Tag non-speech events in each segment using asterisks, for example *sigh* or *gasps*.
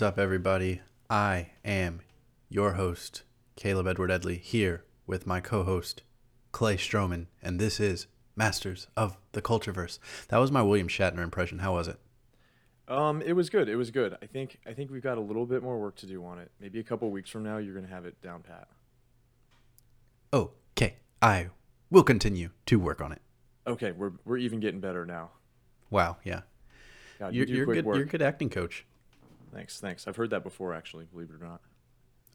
What's up, everybody? I am your host, Caleb Edward Edley, here with my co host, Clay Stroman, and this is Masters of the Cultureverse. That was my William Shatner impression. How was it? Um, it was good. It was good. I think I think we've got a little bit more work to do on it. Maybe a couple weeks from now, you're gonna have it down pat. Okay, I will continue to work on it. Okay, we're we're even getting better now. Wow, yeah. God, You're, you do you're good. work. You're a good acting coach. Thanks, thanks. I've heard that before, actually. Believe it or not.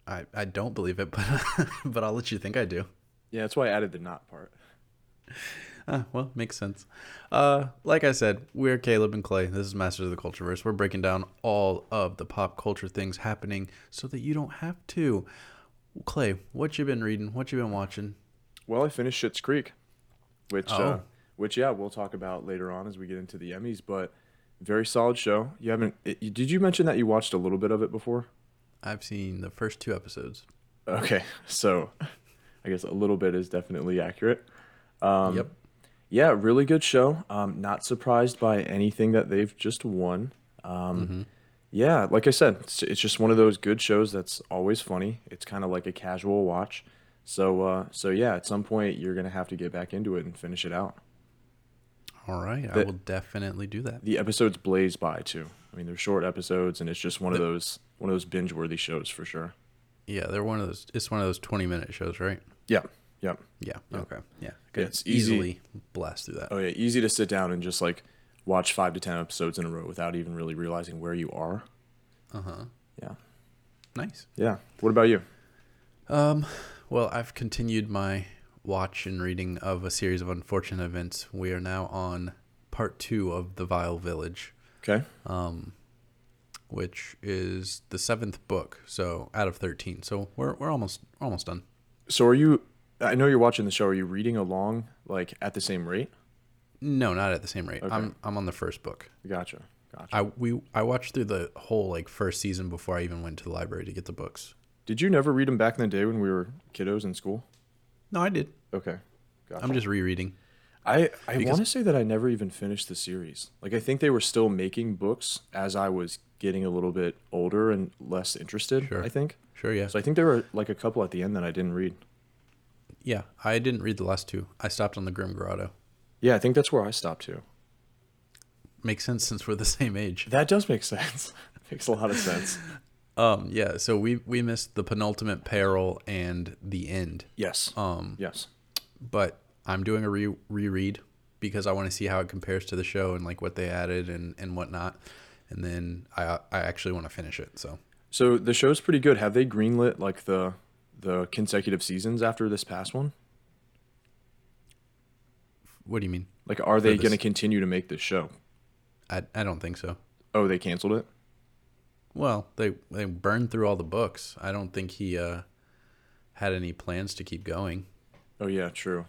I, I don't believe it, *laughs* but but I'll let you think I do. Yeah, that's why I added the not part. *laughs* Ah, well, makes sense. Uh, like I said, we're Caleb and Clay. This is Masters of the Cultureverse. We're breaking down all of the pop culture things happening so that you don't have to. Clay, what you been reading? What you been watching? Well, I finished Schitt's Creek, which uh, Oh. which yeah, we'll talk about later on as we get into the Emmys. But very solid show. You haven't? It, you- did you mention that you watched a little bit of it before? I've seen the first two episodes. Okay, *laughs* so I guess a little bit is definitely accurate. Um, yep. Yeah, really good show. Um, not surprised by anything that they've just won. Um, Yeah, like I said, it's, it's just one of those good shows that's always funny. It's kind of like a casual watch. So, uh, so yeah, at some point you're gonna have to get back into it and finish it out. All right. I will definitely do that. The episodes blaze by too. I mean, they're short episodes, and it's just one of those one of those binge worthy shows for sure. Yeah, they're one of those. It's one of those twenty minute shows, right? Yeah, yeah. Yeah. Okay. Yeah. Yeah, it's easy. easily blast through that. Oh yeah, easy to sit down and just like watch five to ten episodes in a row without even really realizing where you are. Uh huh. Yeah, Nice. yeah. What about you? Um, well, I've continued my watch and reading of a series of unfortunate events. We are now on part two of The Vile Village, Okay. um, which is the seventh book. So out of thirteen. So we're we're almost we're almost done. So are you? I know you're watching the show. Are you reading along like at the same rate? No, not at the same rate. Okay. I'm I'm on the first book. Gotcha. Gotcha. I we I watched through the whole like first season before I even went to the library to get the books. Did you never read them back in the day when we were kiddos in school? No, I did. Okay. Gotcha. I'm just rereading. I I want to say that I never even finished the series. Like I think they were still making books as I was getting a little bit older and less interested. Sure. I think. Sure, yeah. So I think there were like a couple at the end that I didn't read. Yeah, I didn't read the last two. I stopped on the Grim Grotto. Yeah, I think that's where I stopped too. Makes sense since we're the same age. That does make sense. *laughs* Makes a lot of sense. Um, yeah, so we we missed the penultimate peril and the end. Yes. Um, Yes. but I'm doing a re- reread because I want to see how it compares to the show and like what they added and and whatnot. And then I I actually want to finish it. So So the show's pretty good. Have they greenlit like the the consecutive seasons after this past one? what do you mean? Like, are they going to continue to make this show? I I don't think so. Oh, they canceled it. Well, they they burned through all the books. I don't think he uh had any plans to keep going. Oh yeah, true.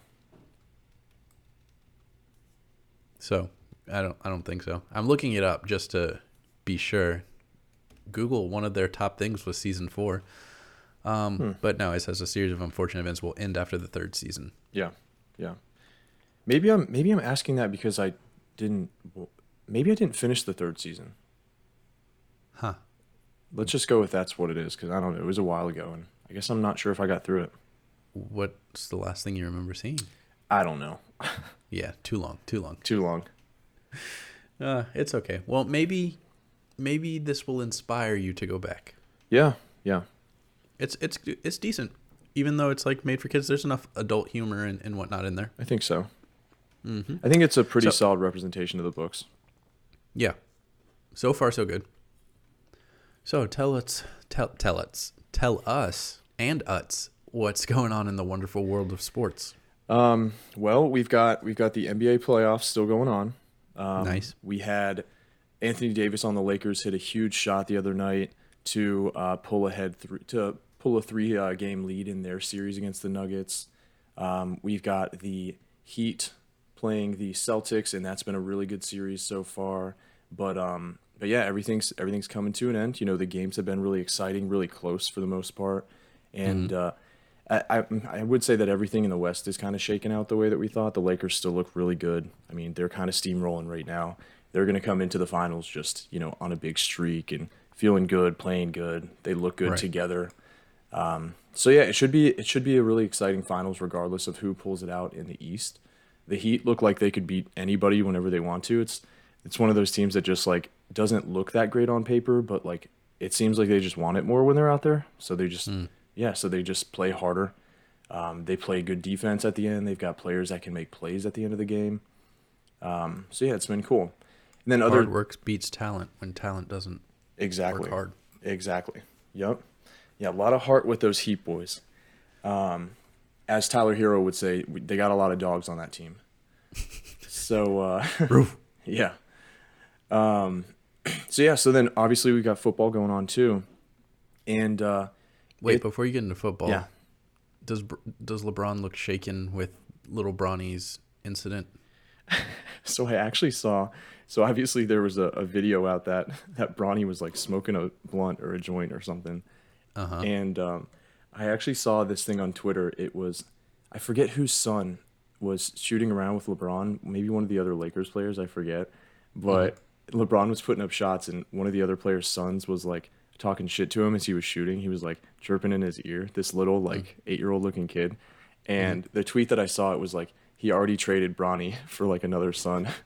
So I don't I don't think so. I'm looking it up just to be sure. Google one of their top things was season four. Um, But no, it says a series of unfortunate events will end after the third season. Yeah, yeah. Maybe I'm maybe I'm asking that because I didn't. Maybe I didn't finish the third season. Huh. Let's just go with that's what it is because I don't know. It was a while ago, and I guess I'm not sure if I got through it. What's the last thing you remember seeing? I don't know. *laughs* Yeah, too long, too long. Too long. Uh, it's okay. Well, maybe maybe this will inspire you to go back. Yeah, yeah. It's it's it's decent. Even though it's like made for kids, there's enough adult humor and, and whatnot in there. I think so. Mm-hmm. I think it's a pretty So- solid representation of the books. Yeah. So far, so good. So tell us, tell tell us, tell us and us what's going on in the wonderful world of sports. Um, well, we've got we've got the NBA playoffs still going on. Um, Nice. We had Anthony Davis on the Lakers hit a huge shot the other night to uh, pull ahead th- to pull a three uh, game lead in their series against the Nuggets. Um, we've got the Heat playing the Celtics, and that's been a really good series so far. But um, but yeah, everything's everything's coming to an end. You know, the games have been really exciting, really close for the most part, and uh, I, I I would say that everything in the West is kind of shaken out the way that we thought. The Lakers still look really good. I mean, they're kind of steamrolling right now. They're going to come into the finals just you know on a big streak and feeling good, playing good. They look good Right. together. Um, so yeah, it should be it should be a really exciting finals, regardless of who pulls it out in the East. The Heat look like they could beat anybody whenever they want to. It's it's one of those teams that just like doesn't look that great on paper, but like it seems like they just want it more when they're out there. So they just yeah, so they just play harder. Um, they play good defense at the end. They've got players that can make plays at the end of the game. Um, so yeah, it's been cool. And then other Hard work beats talent when talent doesn't exactly work hard. Exactly. Yep. Yeah, a lot of heart with those Heat boys. Um, as Tyler Herro would say, they got a lot of dogs on that team. *laughs* so uh, *laughs* yeah. Um, *clears throat* so yeah. So then obviously we got football going on too, and uh, Wait, It- before you get into football, yeah. does does LeBron look shaken with little Bronny's incident? *laughs* So I actually saw. So obviously there was a, a video out that that Bronny was like smoking a blunt or a joint or something, Uh huh. and um, I actually saw this thing on Twitter. It was, I forget whose son was shooting around with LeBron. Maybe one of the other Lakers players. I forget, but LeBron was putting up shots, and one of the other players' sons was like talking shit to him as he was shooting. He was like chirping in his ear. This little like eight year old looking kid, and the tweet that I saw it was like he already traded Bronny *laughs* for like another son. *laughs*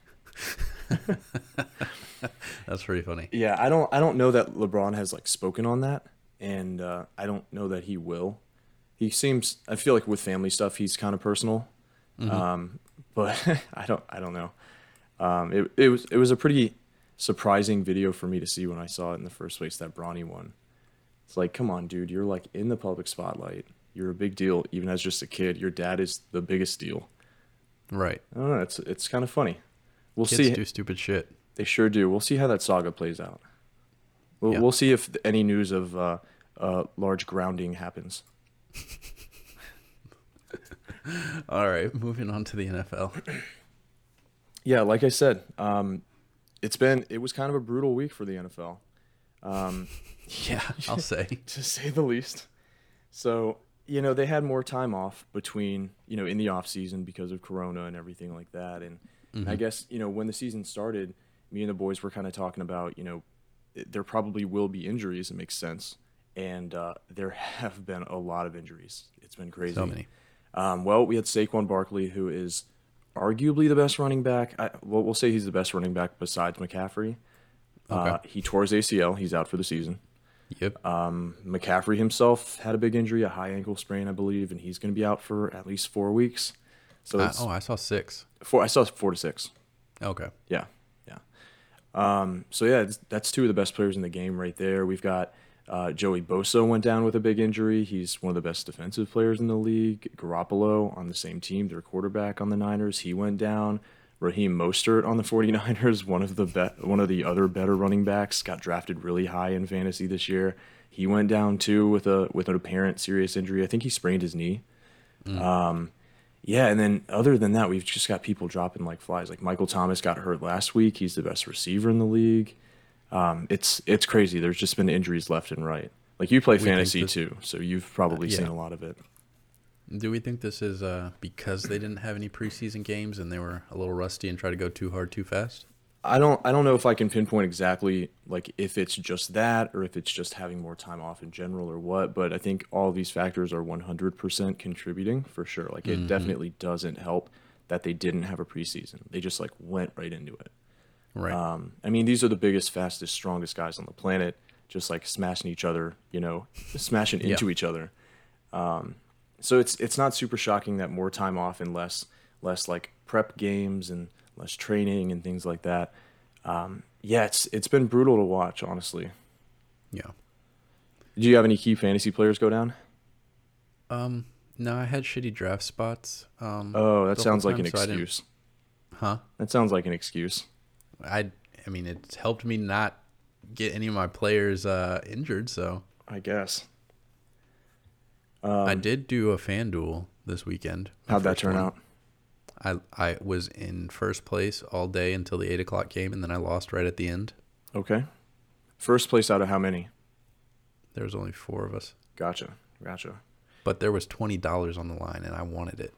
*laughs* That's pretty funny. Yeah, I don't I don't know that LeBron has like spoken on that, and uh, I don't know that he will. He seems I feel like with family stuff he's kind of personal, um, but I don't I don't know. Um, it it was it was a pretty surprising video for me to see when I saw it in the first place that Bronny one. It's like, come on, dude, you're like in the public spotlight. You're a big deal, even as just a kid. Your dad is the biggest deal. Right. I don't know. It's it's kind of funny. We'll Kids see. do stupid shit. They sure do. We'll see how that saga plays out. We'll, Yeah. we'll see if any news of uh, uh, large grounding happens. *laughs* All right, moving on to the NFL. Yeah, like I said, um, it's been it was kind of a brutal week for the NFL, um, *laughs* yeah, I'll *laughs* say. to say the least. So you know they had more time off between you know in the off season because of Corona and everything like that, and I guess you know when the season started, me and the boys were kind of talking about you know there probably will be injuries. It makes sense, and uh, there *laughs* have been a lot of injuries. It's been crazy. So many. Um, well, we had Saquon Barkley, who is arguably the best running back. I, well, we'll say he's the best running back besides McCaffrey. Uh, he tore his ACL. He's out for the season. Yep. Um, McCaffrey himself had a big injury, a high ankle sprain, I believe, and he's going to be out for at least four weeks. So it's oh, I saw six. four. I saw four to six. Okay. Yeah, yeah. Um, so yeah, it's- that's two of the best players in the game right there. We've got uh, Joey Bosa went down with a big injury. He's one of the best defensive players in the league. Garoppolo on the same team, their quarterback on the Niners, he went down. Raheem Mostert on the *laughs* 49ers, one of the be- one of the other better running backs, got drafted really high in fantasy this year. He went down too with a with an apparent serious injury. I think he sprained his knee. Um, yeah, and then other than that, we've just got people dropping like flies. Like Michael Thomas got hurt last week. He's the best receiver in the league. Um, it's it's crazy. There's just been injuries left and right. Like you play think fantasy this- too, so you've probably yeah. seen a lot of it. Do we think this is uh, because they didn't have any preseason games and they were a little rusty and tried to go too hard too fast? I don't I don't know if I can pinpoint exactly like if it's just that or if it's just having more time off in general or what, but I think all these factors are 100% contributing for sure. Like it definitely doesn't help that they didn't have a preseason. They just like went right into it. Right. Um, I mean, these are the biggest, fastest, strongest guys on the planet, just like smashing each other, you know, *laughs* smashing Yeah. into each other. Um, so it's it's not super shocking that more time off and less less like prep games and less training and things like that. Um, yeah, it's it's been brutal to watch, honestly. yeah. Did you have any key fantasy players go down? Um. No, I had shitty draft spots. Um. Oh, that sounds like an so excuse. Huh? That sounds like an excuse. I. I mean, it's helped me not get any of my players uh, injured. So I guess. I did do a FanDuel this weekend. Um, How'd that turn one. out? I I was in first place all day until the eight o'clock game, and then I lost right at the end. Okay. First place out of how many? There was only four of us, Gotcha. Gotcha. but there was twenty dollars on the line, and I wanted it.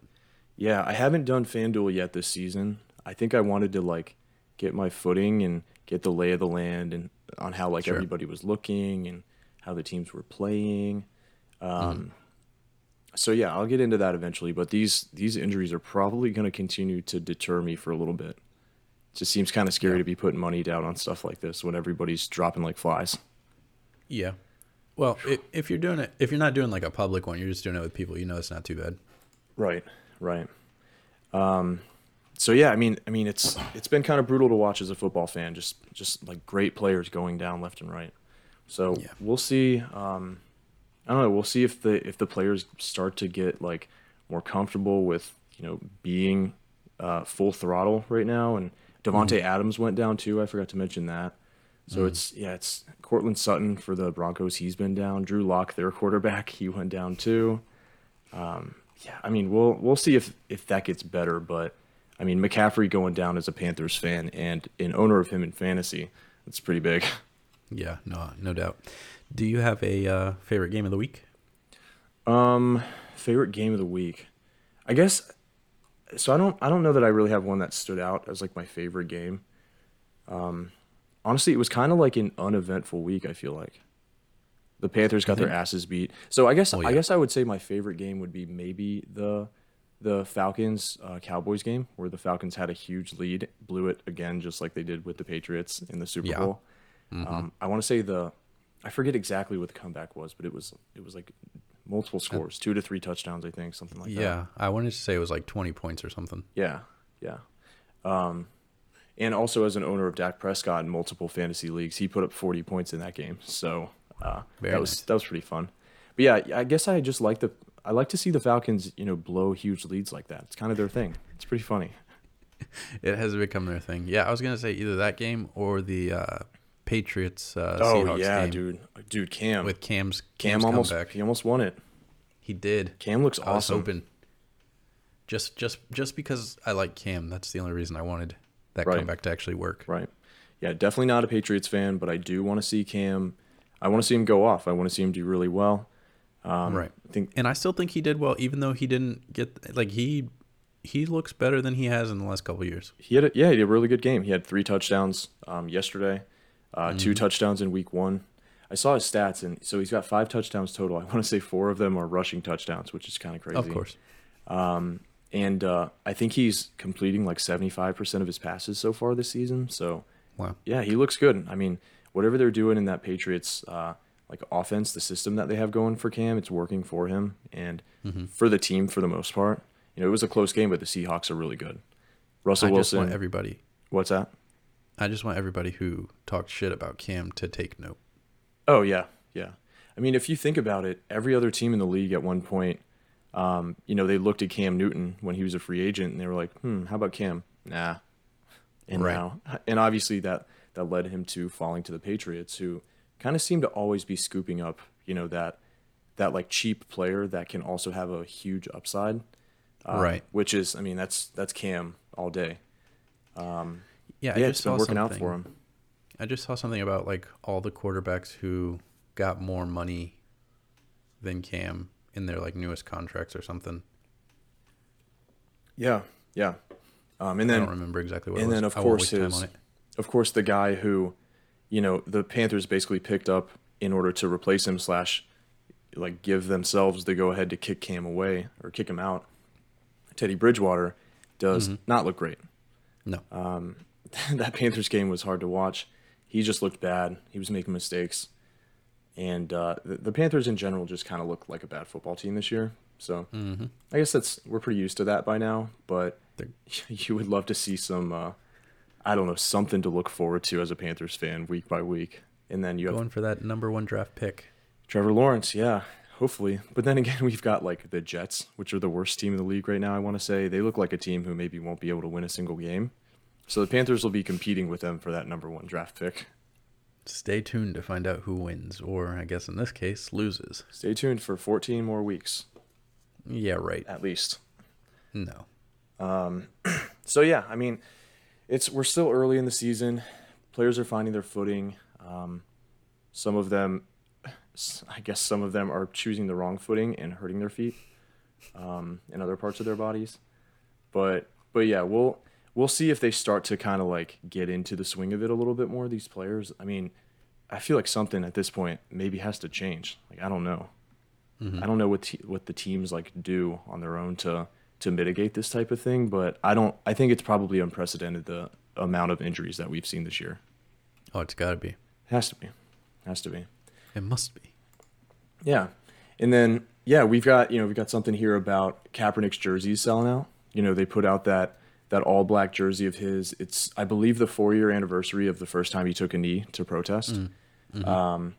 Yeah, I haven't done FanDuel yet this season. I think I wanted to like get my footing and get the lay of the land and on how like Sure. everybody was looking and how the teams were playing. Um, So yeah, I'll get into that eventually. But these these injuries are probably going to continue to deter me for a little bit. It just seems kind of scary to be putting money down on stuff like this when everybody's dropping like flies. Yeah. Well, i if you're doing it, if you're not doing like a public one, you're just doing it with people you know, it's not too bad. Right, right. Um, so yeah, I mean, I mean, it's it's been kind of brutal to watch as a football fan. Just just like great players going down left and right. So Yeah. we'll see. Um, I don't know. We'll see if the if the players start to get like more comfortable with you know being uh, full throttle right now. And Davante Adams went down too. I forgot to mention that. So it's yeah, it's Courtland Sutton for the Broncos. He's been down. Drew Lock, their quarterback, he went down too. Um, yeah, I mean, we'll we'll see if if that gets better. But I mean, McCaffrey going down as a Panthers fan and an owner of him in fantasy, that's pretty big. Yeah, no, no doubt. Do you have a uh, favorite game of the week? Um, favorite game of the week, I guess. So I don't I don't know that I really have one that stood out as like my favorite game. Um, honestly, it was kind of like an uneventful week. I feel like the Panthers got their asses beat. So I guess Oh, I guess I would say my favorite game would be maybe the the Falcons uh, Cowboys game where the Falcons had a huge lead, blew it again just like they did with the Patriots in the Super Yeah. Bowl. Um, I want to say the I forget exactly what the comeback was, but it was it was like multiple scores, two to three touchdowns, I think, something like that. yeah, I wanted to say it was like 20 points or something. Yeah, yeah. Um, and also as an owner of Dak Prescott in multiple fantasy leagues, he put up 40 points in that game. So uh, that was nice. that was pretty fun. But yeah, I guess I just like the I like to see the Falcons, you know, blow huge leads like that. It's kind of their thing. It's pretty funny. *laughs* It has become their thing. Yeah, I was gonna say either that game or the uh, Patriots uh, oh Seahawks yeah, game dude, dude, Cam, with Cam's Cam Cam's almost comeback. he almost won it. He did. Cam looks I awesome. hoping. Just, just, just because I like Cam, that's the only reason I wanted that Right. comeback to actually work. Right. Yeah, definitely not a Patriots fan, but I do want to see Cam. I want to see him go off. I want to see him do really well. Um, Right. I think And I still think he did well, even though he didn't get like he he looks better than he has in the last couple years. he had a, yeah, he had a really good game. He had three touchdowns um, yesterday, uh, Mm-hmm. two touchdowns in week one. I saw his stats, and so he's got five touchdowns total. *laughs* I want to say four of them are rushing touchdowns, which is kind of crazy. Of course. And uh, I think he's completing like 75% of his passes so far this season. So Wow. yeah, he looks good. I mean, whatever they're doing in that Patriots uh, like offense, the system that they have going for Cam, it's working for him and Mm-hmm. for the team for the most part. You know, it was a close game, but the Seahawks are really good. Russell I just Wilson, want everybody. what's that? I just want everybody who talked shit about Cam to take note. Oh yeah, yeah. I mean, if you think about it, every other team in the league at one point, um, you know, they looked at Cam Newton when he was a free agent, and they were like, "Hmm, how about Cam?" Nah. And Right. now, and obviously that that led him to falling to the Patriots, who kind of seem to always be scooping up, you know, that that like cheap player that can also have a huge upside. uh, Right. Which is, I mean, that's that's Cam all day. Yeah, Yeah, I it's just been saw working something. out for him. I just saw something about like all the quarterbacks who got more money than Cam in their like newest contracts or something. Yeah, yeah. Um, and then I don't remember exactly what. and it was. then, of course, his- of course, the guy who, you know, the Panthers basically picked up in order to replace him slash, like, give themselves the go ahead to kick Cam away or kick him out. Teddy Bridgewater does Mm-hmm. not look great. No, *laughs* that Panthers game was hard to watch. He just looked bad. He was making mistakes, and uh, the, the Panthers in general just kind of look like a bad football team this year. So I guess that's we're pretty used to that by now. But *laughs* you would love to see some, uh, I don't know, something to look forward to as a Panthers fan week by week. And then you have going for that number one draft pick. Trevor Lawrence, yeah, hopefully. But then again, *laughs* we've got like the Jets, which are the worst team in the league right now. I want to say they look like a team who maybe won't be able to win a single game. So the Panthers will be competing with them for that number one draft pick. Stay tuned to find out who wins, or I guess in this case, loses. Stay tuned for 14 more weeks Yeah, right. at least. No. Um, *clears throat* So yeah, I mean, it's we're still early in the season. Players are finding their footing. Um, some of them, I guess, some of them are choosing the wrong footing and hurting their feet um, in other parts of their bodies. But but yeah, we'll we'll see if they start to kind of like get into the swing of it a little bit more. These players, I mean, I feel like something at this point maybe has to change. Like I don't know, I don't know what te- what the teams like do on their own to to mitigate this type of thing. But I don't. I think it's probably unprecedented the amount of injuries that we've seen this year. Oh, it's got to be. Has to be, has to be. It must be. Yeah, and then yeah, we've got you know we've got something here about Kaepernick's jerseys selling out. You know they put out that that all black jersey of his. It's I believe the four year anniversary of the first time he took a knee to protest. Mm. Mm-hmm. Um,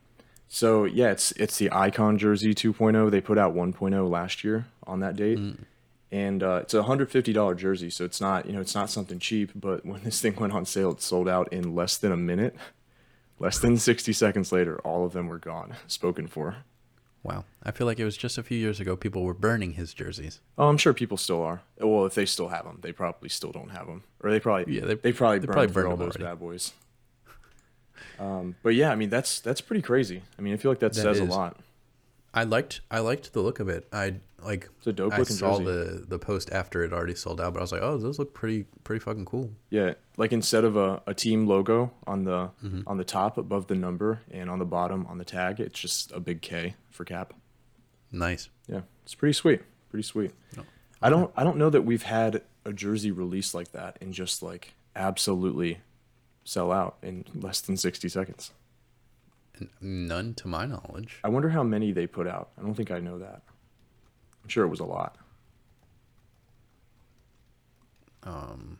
so yeah, it's it's the icon jersey 2.0. They put out 1.0 last year on that date. Mm. And uh, it's a hundred fifty dollar jersey, so it's not you know it's not something cheap. But when this thing went on sale, it sold out in less than a minute. Less than sixty seconds later, all of them were gone, spoken for. Wow. I feel like it was just a few years ago people were burning his jerseys. Oh, I'm sure people still are. Well, if they still have them, they probably still don't have them, or they probably Yeah, they- they, probably they burned probably burned all those already. bad boys. Um, but yeah, I mean that's that's pretty crazy. I mean, I feel like that, That says is. a lot. I liked I liked the look of it. I like It's a dope I looking saw jersey. the the post after it already sold out, but I was like, oh, those look pretty pretty fucking cool. Yeah, like instead of a, a team logo on the Mm-hmm. on the top above the number and on the bottom on the tag, it's just a big K for Cap. Nice. Yeah, it's pretty sweet. Pretty sweet. Oh, I don't I don't know that we've had a jersey release like that and just like absolutely sell out in less than 60 seconds. None to my knowledge. I wonder how many they put out. I don't think I know that. I'm sure it was a lot. Um,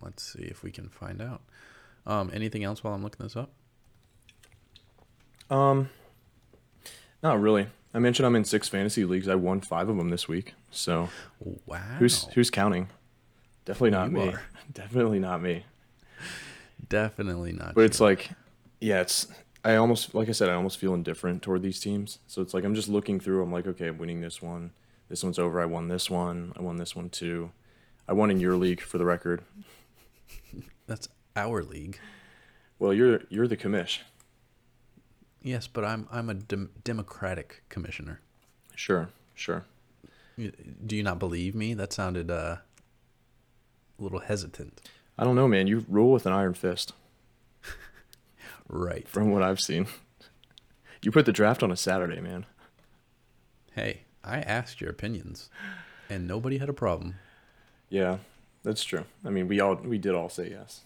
let's see if we can find out. Um, anything else while I'm looking this up? Um not really. I mentioned I'm in six fantasy leagues. I won 5 of them this week. So, Wow. who's who's counting? Definitely not You me. are. *laughs* Definitely not me. definitely not? But you. it's like, yeah, it's. I almost, like I said, I almost feel indifferent toward these teams. So it's like I'm just looking through. I'm like, okay, I'm winning this one. This one's over. I won this one. I won this one too. I won in your league for the record. that's our league. Well, you're you're the commish. Yes, but I'm I'm a dem- democratic commissioner. Sure, sure. Do you not believe me? That sounded uh, a little hesitant. I don't know, man. You rule with an iron fist, Right. from what I've seen. You put the draft on a Saturday, man. Hey, I asked your opinions, and nobody had a problem. Yeah, that's true. I mean, we all we did all say yes.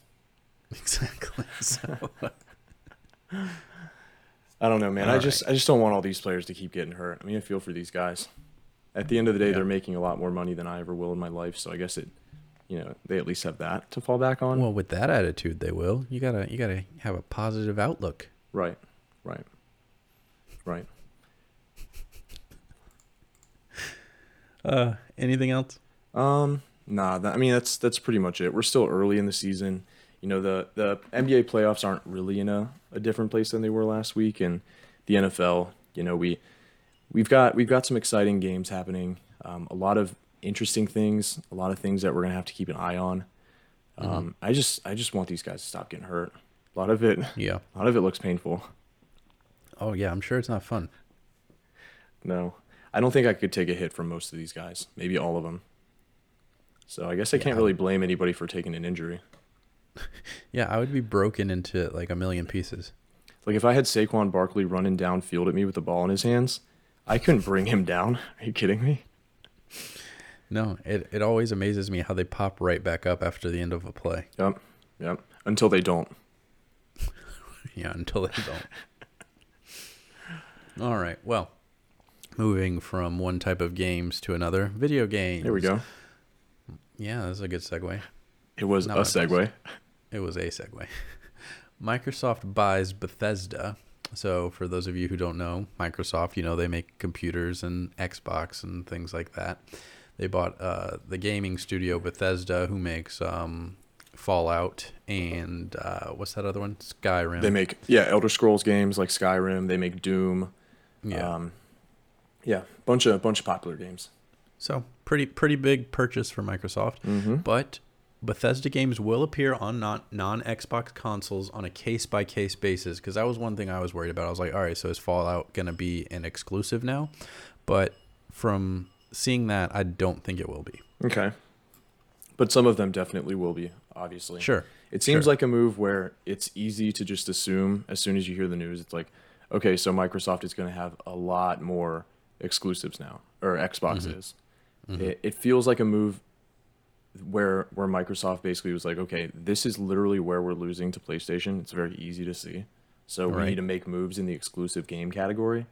*laughs* Exactly. So, *laughs* I don't know, man. I All just I just don't want all these players to keep getting hurt. I mean, I feel for these guys. At the end of the day, Yeah. they're making a lot more money than I ever will in my life, so I guess it, you know, they at least have that to fall back on. well, with that attitude, they will. You gotta you gotta have a positive outlook. right, right, right. Uh, anything else? Um, nah. That, I mean, that's that's pretty much it. We're still early in the season. You know, the the NBA playoffs aren't really in a, a different place than they were last week, and the NFL. You know, we we've got we've got some exciting games happening. Um, a lot of interesting things. A lot of things that we're gonna have to keep an eye on. Um, I just I just want these guys to stop getting hurt. A lot of it, yeah, a lot of it looks painful. Oh yeah, I'm sure it's not fun. No, I don't think I could take a hit from most of these guys. Maybe all of them. So I guess I Yeah, can't really blame anybody for taking an injury. *laughs* Yeah, I would be broken into like a million pieces. Like if I had Saquon Barkley running downfield at me with the ball in his hands, I couldn't bring him down. Are you kidding me? No, it, it always amazes me how they pop right back up after the end of a play. Yep. Yep. Until they don't. *laughs* Yeah, until they don't. *laughs* All right. Well, moving from one type of games to another, video games. Here we go. Yeah, that's a good segue. It was Not a segue. It was a segue. *laughs* Microsoft buys Bethesda. So, for those of you who don't know, Microsoft, you know, they make computers and Xbox and things like that. They bought uh, the gaming studio Bethesda, who makes um, Fallout and uh, what's that other one? Skyrim. They make yeah, Elder Scrolls games like Skyrim, they make Doom. yeah. Um yeah, bunch of bunch of popular games. So pretty pretty big purchase for Microsoft, Mm-hmm. but Bethesda games will appear on non non Xbox consoles on a case by case basis because that was one thing I was worried about. I was like, all right, so is Fallout gonna be an exclusive now? But from seeing that, I don't think it will be. Okay. but some of them definitely will be. Obviously, Sure. It seems Sure. like a move where it's easy to just assume as soon as you hear the news, it's like, okay, so Microsoft is going to have a lot more exclusives now, or Xbox Mm-hmm. is. It, it feels like a move where where Microsoft basically was like, okay, this is literally where we're losing to PlayStation. It's very easy to see, so we need to make moves in the exclusive game category.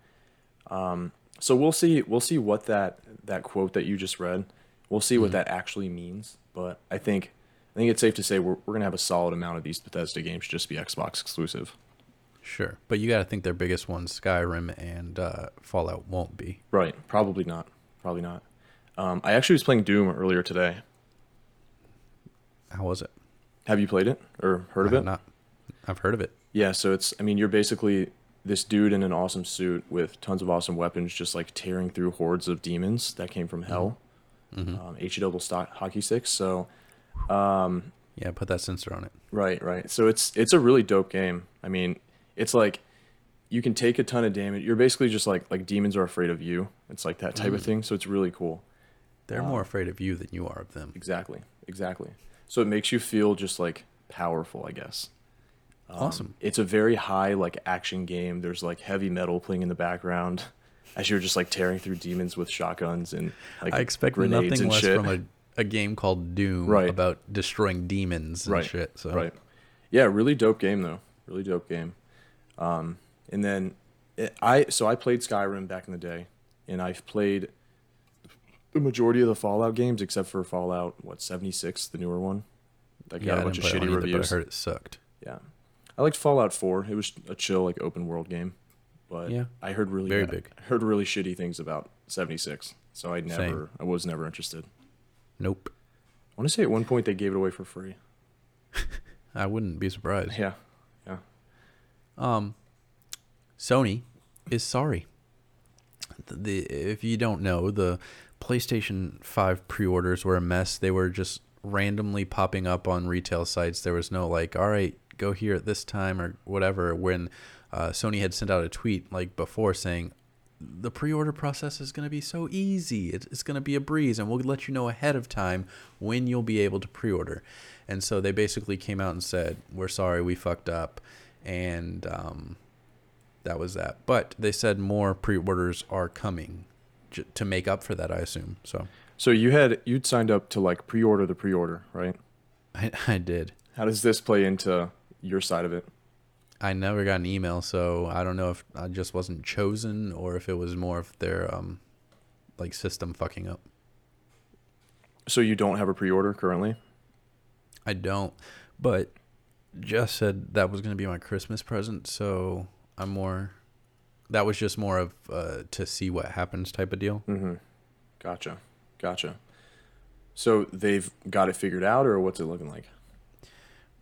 Um, so we'll see. We'll see what that that quote that you just read. We'll see Mm-hmm. what that actually means. But I think I think it's safe to say we're we're gonna have a solid amount of these Bethesda games just be Xbox exclusive. Sure. But you got to think their biggest ones, Skyrim and uh, Fallout, won't be. Right? Probably not. Probably not. Um, I actually was playing Doom earlier today. How was it? Have you played it or heard of it? Not. I've heard of it. Yeah, so it's I mean you're basically this dude in an awesome suit with tons of awesome weapons, just like tearing through hordes of demons that came from hell. Mm-hmm. Um, H double stock hockey sticks. So um, Yeah, put that censor on it. right, right. So it's it's a really dope game. I mean, it's like you can take a ton of damage. You're basically just like like demons are afraid of you. It's like that type of mm. thing. So it's really cool. They're more um, afraid of you than you are of them. Exactly, exactly. So it makes you feel just like powerful, I guess. Um, Awesome. It's a very high like action game. There's like heavy metal playing in the background *laughs* as you're just like tearing through demons with shotguns and like I expect grenades nothing and less shit. from a, a game called Doom Right. about destroying demons and right, shit. So right. Yeah, really dope game though. Really dope game. Um, and then it, I so I played Skyrim back in the day, and I've played the majority of the Fallout games except for Fallout what 76, the newer one. That got yeah, a bunch of shitty it on either, reviews. but I heard it sucked. Yeah, I liked Fallout Four. It was a chill, like open world game, but Yeah. I heard really Very bad- big. I heard really shitty things about seventy six. So I never, Same. I was never interested. Nope. I want to say at one point they gave it away for free. *laughs* I wouldn't be surprised. Yeah, yeah. Um, Sony is sorry. The, the if you don't know, the PlayStation 5 pre-orders were a mess. They were just randomly popping up on retail sites. There was no like, all right, go here at this time or whatever. When uh, Sony had sent out a tweet like before saying the pre-order process is going to be so easy. It's, it's going to be a breeze, and we'll let you know ahead of time when you'll be able to pre-order. And so they basically came out and said, "We're sorry, we fucked up," and um, that was that. But they said more pre-orders are coming j- to make up for that. I assume. So So you had you'd signed up to like pre-order the pre-order, right? I, I did. How does this play into your side of it? I never got an email, so I don't know if I just wasn't chosen or if it was more of their um, like system fucking up. So you don't have a pre-order currently? I don't, but Jess said that was going to be my Christmas present, so I'm more. That was just more of uh, to see what happens type of deal. Mm-hmm. Gotcha, gotcha. So they've got it figured out, or what's it looking like?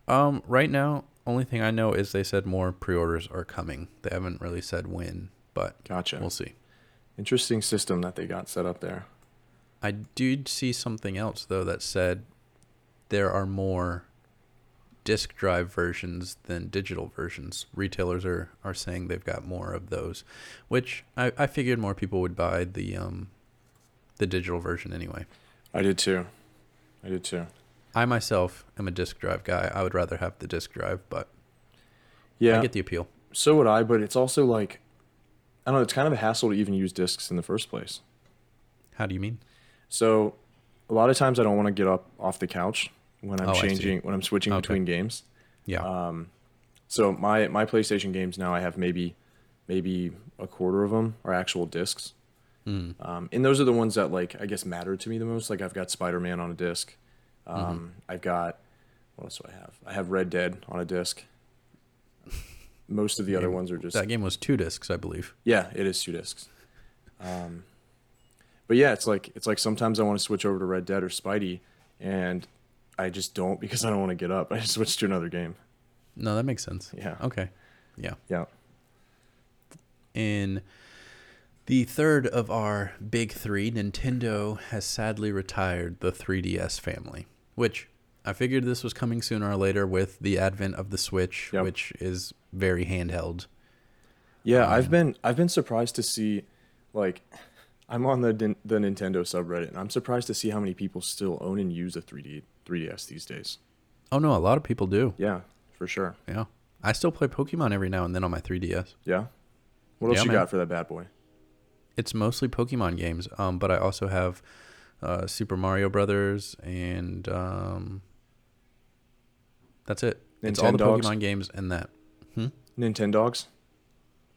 Um, right now, only thing I know is they said more pre-orders are coming. They haven't really said when, but Gotcha. we'll see. Interesting system that they got set up there. I did see something else though that said there are more disk drive versions than digital versions. Retailers are, are saying they've got more of those, which I, I figured more people would buy the um the digital version anyway. I did too. I did too. I myself am a disk drive guy. I would rather have the disk drive, but Yeah, I get the appeal. so would I, but it's also like, I don't know, it's kind of a hassle to even use discs in the first place. How do you mean? So a lot of times I don't want to get up off the couch when I'm Oh, changing, when I'm switching Okay. between games. Yeah. Um, so my my PlayStation games now I have maybe maybe a quarter of them are actual discs. Mm. Um, and those are the ones that like I guess matter to me the most. Like I've got Spider Man on a disc. Um, Mm-hmm. I've got what else do I have? I have Red Dead on a disc. Most of the other ones are just that game was two discs, I believe. yeah, it is two discs. Um, but yeah, it's like it's like sometimes I want to switch over to Red Dead or Spidey, and I just don't because I don't want to get up. *laughs* I just switch to another game. No, that makes sense. Yeah. Okay. Yeah. Yeah. In the third of our big three, Nintendo has sadly retired the 3DS family, which I figured this was coming sooner or later with the advent of the Switch, Yep. which is very handheld. Yeah, Um, I've been I've been surprised to see, like, I'm on the the Nintendo subreddit, and I'm surprised to see how many people still own and use a 3D 3DS these days. Oh no, a lot of people do. Yeah, for sure. Yeah. I still play Pokemon every now and then on my 3DS. Yeah. What else Yeah, you man. got for that bad boy? It's mostly Pokemon games, um, but I also have uh, Super Mario Brothers and um, that's it. It's all the Nintendogs? Pokemon games and that. Nintendogs?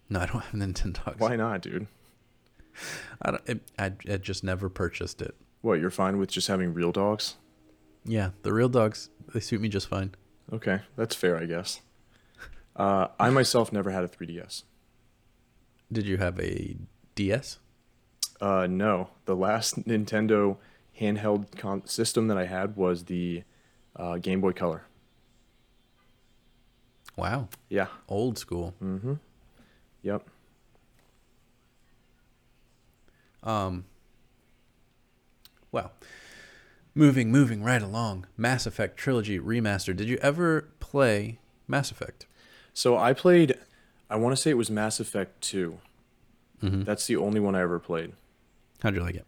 No, I don't have *laughs* Nintendo. Why not, dude? I don't. It, I, I just never purchased it. What, you're fine with just having real dogs? Yeah, the real dogs they suit me just fine. Okay, that's fair, I guess. Uh, I myself never had a 3DS. Did you have a DS? Uh, no, the last Nintendo handheld con- system that I had was the uh, Game Boy Color. Wow, Yeah. old school. Mm-hmm. Yep. Um. Well, moving moving right along. Mass Effect trilogy remaster. Did you ever play Mass Effect? So I played, I want to say it was Mass Effect 2. Mm-hmm. That's the only one I ever played. How'd you like it?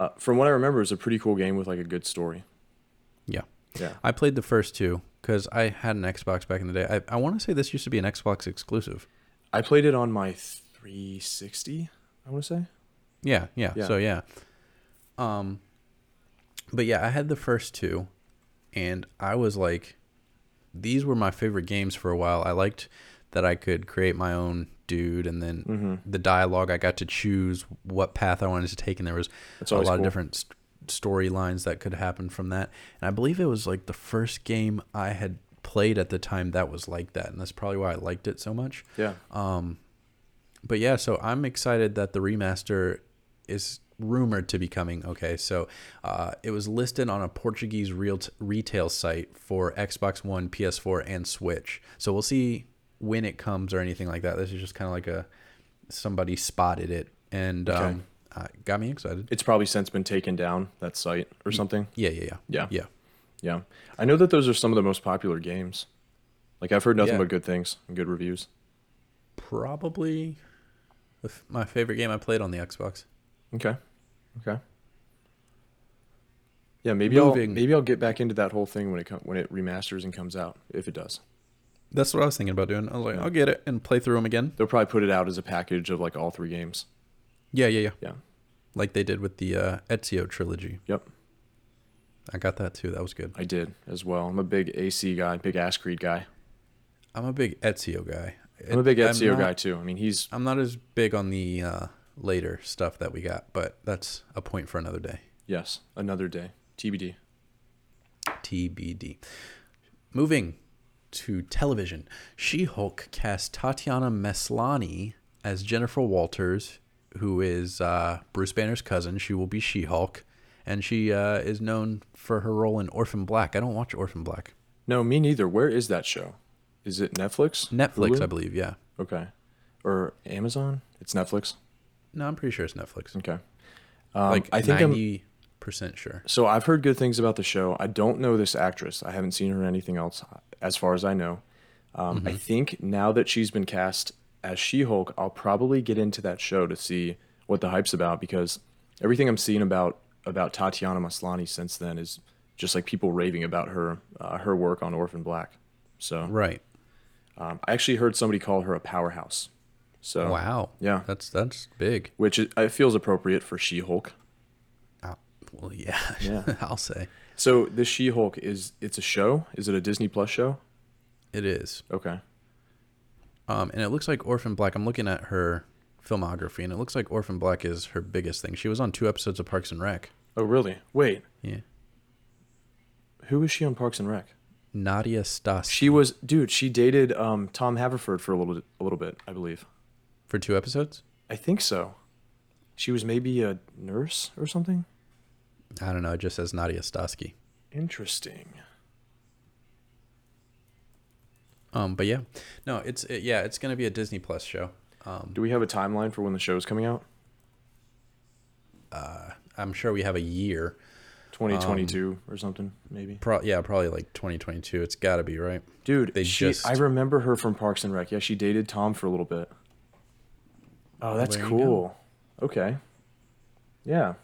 Uh, from what I remember, it was a pretty cool game with like a good story. Yeah. Yeah. I played the first two because I had an Xbox back in the day. I, I want to say this used to be an Xbox exclusive. I played it on my 360, I want to say. Yeah, yeah, Yeah. So yeah. Um but yeah, I had the first two and I was like these were my favorite games for a while. I liked that I could create my own dude and then Mm-hmm. the dialogue I got to choose what path I wanted to take and there was a lot always of different st- storylines that could happen from that. And I believe it was like the first game I had played at the time that was like that and that's probably why I liked it so much. Yeah. Um, but yeah, so I'm excited that the remaster is rumored to be coming. Okay, so uh, it was listed on a Portuguese real t- retail site for Xbox One, PS4, and Switch. So we'll see when it comes or anything like that. This is just kind of like a somebody spotted it and Okay. um, uh, got me excited. It's probably since been taken down, that site or something. Yeah, yeah, yeah, Yeah. yeah. Yeah. I know that those are some of the most popular games. Like I've heard nothing Yeah. but good things and good reviews. Probably f- my favorite game I played on the Xbox. Okay. Okay. Yeah, maybe I'll maybe I'll get back into that whole thing when it com- when it remasters and comes out, if it does. That's what I was thinking about doing. I was like. I'll get it and play through them again. They'll probably put it out as a package of like all three games. Yeah, yeah, yeah. Yeah. like they did with the uh, Ezio trilogy. Yep. I got that too. That was good. I did as well. I'm a big AC guy, big Ash Creed guy. I'm a big Ezio guy. I'm a big Ezio not- guy too. I mean, he's I'm not as big on the uh, later stuff that we got, but that's a point for another day. yes, another day. TBD. TBD. Moving to television, She Hulk cast Tatiana Maslany as Jennifer Walters, who is uh, Bruce Banner's cousin. She will be She Hulk, and she uh, is known for her role in Orphan Black. I don't watch Orphan Black. No, me neither. Where is that show? Is it Netflix? Netflix, Hulu? I believe. Yeah. Okay. Or Amazon? It's Netflix. No, I'm pretty sure it's Netflix. Okay. Um, like I think I'm, percent sure. So I've heard good things about the show. I don't know this actress. I haven't seen her in anything else, as far as I know. Um, Mm-hmm. I think now that she's been cast as She-Hulk, I'll probably get into that show to see what the hype's about because everything I'm seeing about about Tatiana Maslany since then is just like people raving about her uh, her work on Orphan Black. So Right. um, I actually heard somebody call her a powerhouse. So Wow. yeah, That's that's big. which it, it feels appropriate for She-Hulk. Uh, well, yeah. Yeah. *laughs* I'll say So this She-Hulk is it's a show? Is it a Disney Plus show? it is. Okay. Um, and it looks like Orphan Black. I'm looking at her filmography, and it looks like Orphan Black is her biggest thing. She was on two episodes of Parks and Rec. Oh, really? Wait, Yeah. who was she on Parks and Rec? Nadia Stas She was, dude. She dated um, Tom Haverford for a little, a little bit, I believe. for two episodes. I think so. She was maybe a nurse or something. I don't know. It just says Nadia Stasky. Interesting. Um, but yeah, no, it's it, yeah, it's gonna be a Disney Plus show. Um, Do we have a timeline for when the show's coming out? uh, I'm sure we have a year. 2022 or something, maybe. Pro- yeah, probably like 2022. It's got to be right. Dude, They she, just- I remember her from Parks and Rec. Yeah, she dated Tom for a little bit. Oh, that's go. cool. Okay. Yeah.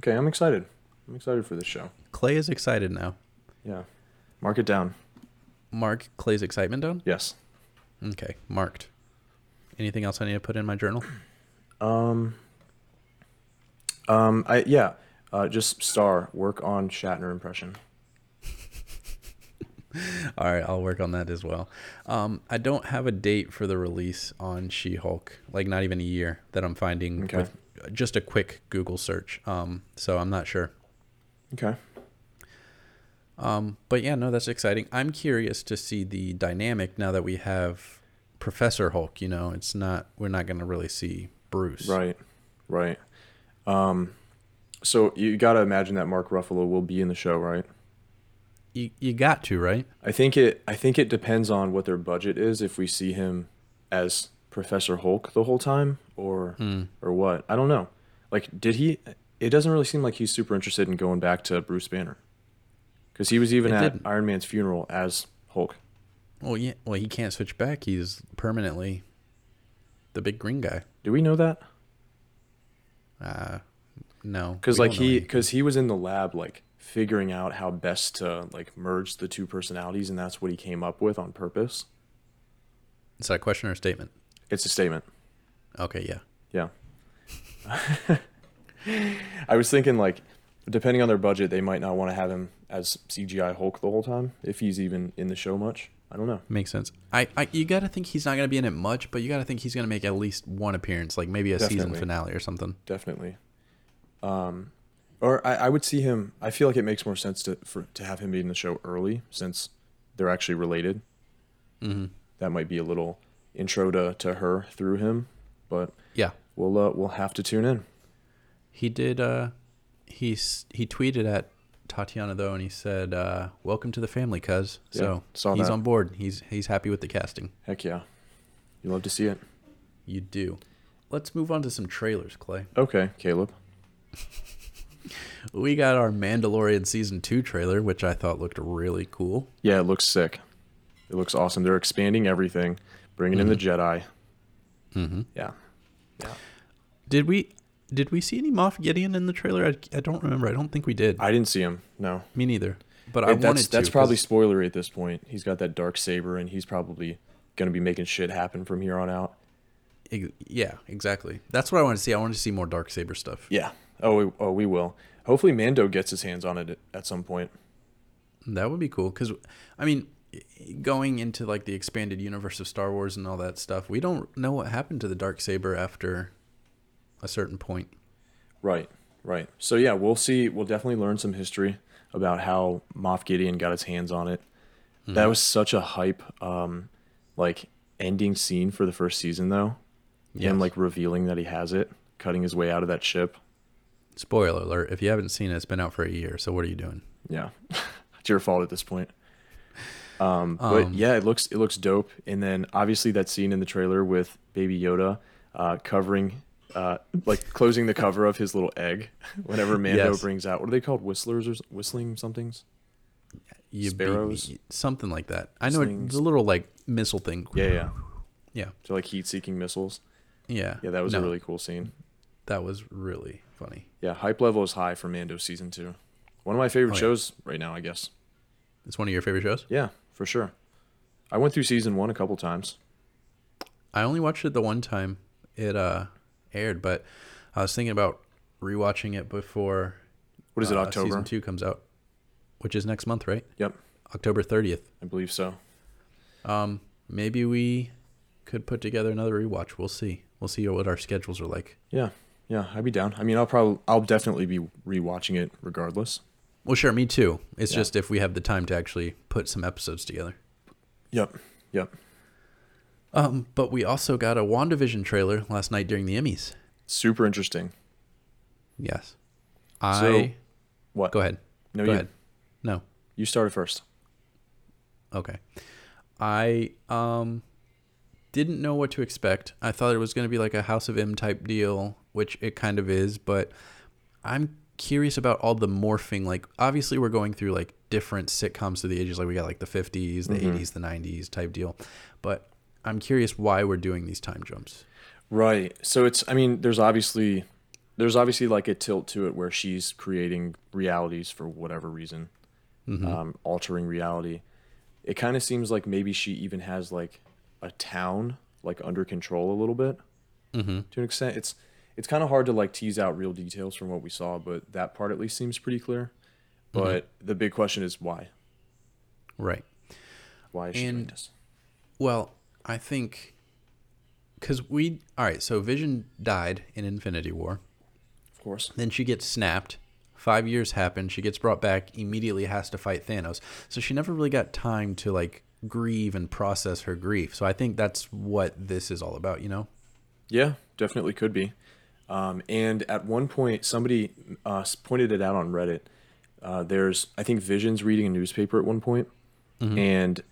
Okay, I'm excited. I'm excited for this show. Clay is excited now. Yeah. Mark it down. Mark Clay's excitement down. Yes. Okay, marked. Anything else I need to put in my journal? *clears throat* Um. Um. I yeah. Uh, just star work on Shatner impression. *laughs* All right, I'll work on that as well. Um, I don't have a date for the release on She-Hulk, like not even a year that I'm finding Okay. with just a quick Google search. Um, so I'm not sure. Okay. Um, but yeah, no, that's exciting. I'm curious to see the dynamic now that we have Professor Hulk. You know, it's not we're not going to really see Bruce. Right. Right. Um. So you got to imagine that Mark Ruffalo will be in the show, right? You you got to right. I think it. I think it depends on what their budget is. If we see him as Professor Hulk the whole time, or Hmm. or what? I don't know. Like, did he? It doesn't really seem like he's super interested in going back to Bruce Banner, because he was even It at didn't. Iron Man's funeral as Hulk. Well, yeah. Well, he can't switch back. He's permanently the big green guy. Do we know that? Uh, no. Because like he, because he was in the lab like figuring out how best to like merge the two personalities, and that's what he came up with on purpose. Is that a question or a statement? It's a statement. Okay, yeah. Yeah. *laughs* I was thinking like depending on their budget, they might not want to have him as CGI Hulk the whole time if he's even in the show much. I don't know. Makes sense. I, I you got to think he's not going to be in it much, but you got to think he's going to make at least one appearance, like maybe a season finale or something. Definitely. Um or I, I would see him I feel like it makes more sense to for to have him be in the show early since they're actually related. hmm That might be a little intro to, to her through him, but Yeah, we'll uh, we'll have to tune in. He did. Uh, he's he tweeted at Tatiana though, and he said, uh, "Welcome to the family, cuz." Yeah, so he's that. on board. He's he's happy with the casting. Heck yeah. You love to see it. You do. Let's move on to some trailers, Clay. Okay, Caleb. *laughs* We got our Mandalorian season two trailer, which I thought looked really cool. Yeah, it looks sick. It looks awesome. They're expanding everything, bringing in the Jedi. Mm-hmm. Yeah. Yeah. Did we did we see any Moff Gideon in the trailer? I, I don't remember. I don't think we did. I didn't see him. No. Me neither. But Hey, I that's wanted to. that's probably spoilery at this point. He's got that dark saber, and he's probably gonna be making shit happen from here on out. yeah, exactly. That's what I want to see. I want to see more dark saber stuff. Yeah. Oh, we, oh, we will. Hopefully, Mando gets his hands on it at, at some point. That would be cool because, I mean, going into like the expanded universe of Star Wars and all that stuff, we don't know what happened to the dark saber after a certain point. Right. Right. So yeah, we'll see. We'll definitely learn some history about how Moff Gideon got his hands on it. That was such a hype, um, like ending scene for the first season, though. Yes. Him like revealing that he has it, cutting his way out of that ship. Spoiler alert: If you haven't seen it, it's been out for a year. So what are you doing? Yeah, *laughs* it's your fault at this point. Um, but Um, yeah, it looks it looks dope. And then obviously that scene in the trailer with Baby Yoda uh, covering, uh, like closing the cover of his little egg. *laughs* Whenever Mando Yes. brings out, what are they called? Whistlers or whistling somethings? You Sparrows? me. something like that. I know it, Slings. the little like missile thing. Yeah, yeah. yeah, So like heat-seeking missiles. yeah. Yeah, that was No, a really cool scene. that was really funny. Yeah, hype level is high for Mando season two. One of my favorite Oh, yeah. shows right now, I guess. It's one of your favorite shows. Yeah, for sure. I went through season one a couple times. I only watched it the one time it uh aired, but I was thinking about rewatching it before What is it, uh, October? season two comes out, which is next month, right? Yep, October thirtieth. I believe so. Um, maybe we could put together another rewatch. We'll see. We'll see what our schedules are like. Yeah, yeah, I'd be down. I mean, I'll probably, I'll definitely be rewatching it regardless. Well, sure, me too. It's Yeah. just if we have the time to actually put some episodes together. Yep, yep. Um, but we also got a WandaVision trailer last night during the Emmys. Super interesting. Yes. So- I What? go ahead. No, go you, ahead. No. you started first. Okay. I um didn't know what to expect. I thought it was going to be like a House of M type deal, which it kind of is, but I'm curious about all the morphing like obviously we're going through like different sitcoms through the ages like we got like the 50s, the Mhm. 80s, the 90s type deal. But I'm curious why we're doing these time jumps. Right. So it's, I mean, there's obviously there's obviously like a tilt to it where she's creating realities for whatever reason, um, altering reality. It kind of seems like maybe she even has like a town like under control a little bit Mm-hmm. to an extent. It's it's kind of hard to like tease out real details from what we saw, but that part at least seems pretty clear. But the big question is why? Right. Why is she doing this? Well, I think because we all right. So Vision died in Infinity War. Of course. Then she gets snapped. Five years happen. She gets brought back. Immediately has to fight Thanos. So she never really got time to like grieve and process her grief. So I think that's what this is all about. You know. Yeah, definitely could be. Um, and at one point, somebody uh, pointed it out on Reddit. Uh, there's, I think, Vision's reading a newspaper at one point, and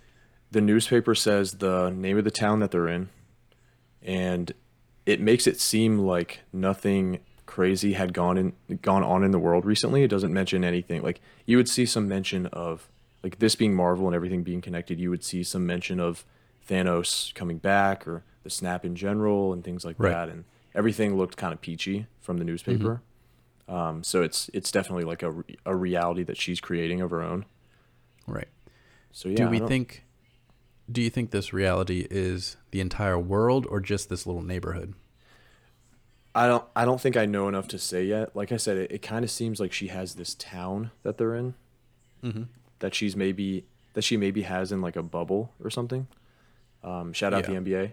the newspaper says the name of the town that they're in, and it makes it seem like nothing crazy had gone in gone on in the world recently. It doesn't mention anything. Like you would see some mention of like this being Marvel and everything being connected. You would see some mention of Thanos coming back or the snap in general and things like Right. that. And everything looked kind of peachy from the newspaper. Um, so it's it's definitely like a, a reality that she's creating of her own. Right. So yeah, do we think? Do you think this reality is the entire world or just this little neighborhood? I don't I don't think I know enough to say yet. Like I said, it, it kind of seems like she has this town that they're in. Mm-hmm. That she's maybe that she maybe has in like a bubble or something. Um, shout out Yeah. the NBA.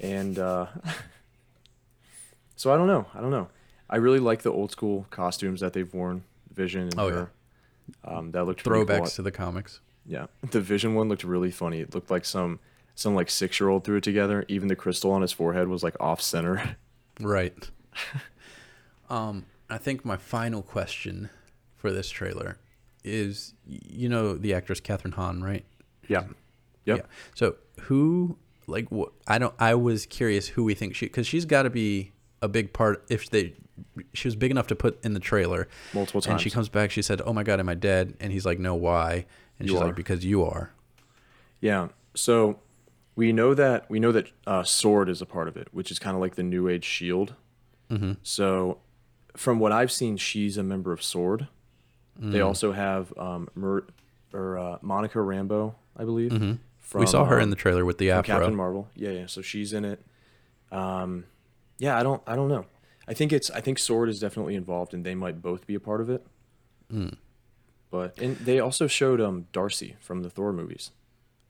And uh, *laughs* so I don't know. I don't know. I really like the old school costumes that they've worn. Vision and Oh, yeah. Um, that looked pretty Throwbacks cool. to the comics. Yeah, the Vision one looked really funny. It looked like some some like six year old threw it together. Even the crystal on his forehead was like off center. Right. *laughs* um, I think my final question for this trailer is, you know, the actress Kathryn Hahn, right? yeah. Yep. Yeah. So who, like, what? I don't. I was curious who we think she, because she's got to be a big part. If they, she was big enough to put in the trailer, Multiple times. and she comes back. She said, "Oh my God, am I dead?" And he's like, "No, why?" And You she's are. like, "Because you are." Yeah. So we know that we know that uh, Sword is a part of it, which is kind of like the New Age Shield. Mm-hmm. So from what I've seen, she's a member of Sword. Mm. They also have um, Mer- or uh, Monica Rambeau, I believe. Mm-hmm. we saw her in um, the trailer with the from afro. Captain Marvel. Yeah, yeah. So she's in it. Um, yeah, I don't, I don't know. I think it's, I think Sword is definitely involved, and they might both be a part of it. Hmm. But and they also showed um Darcy from the Thor movies.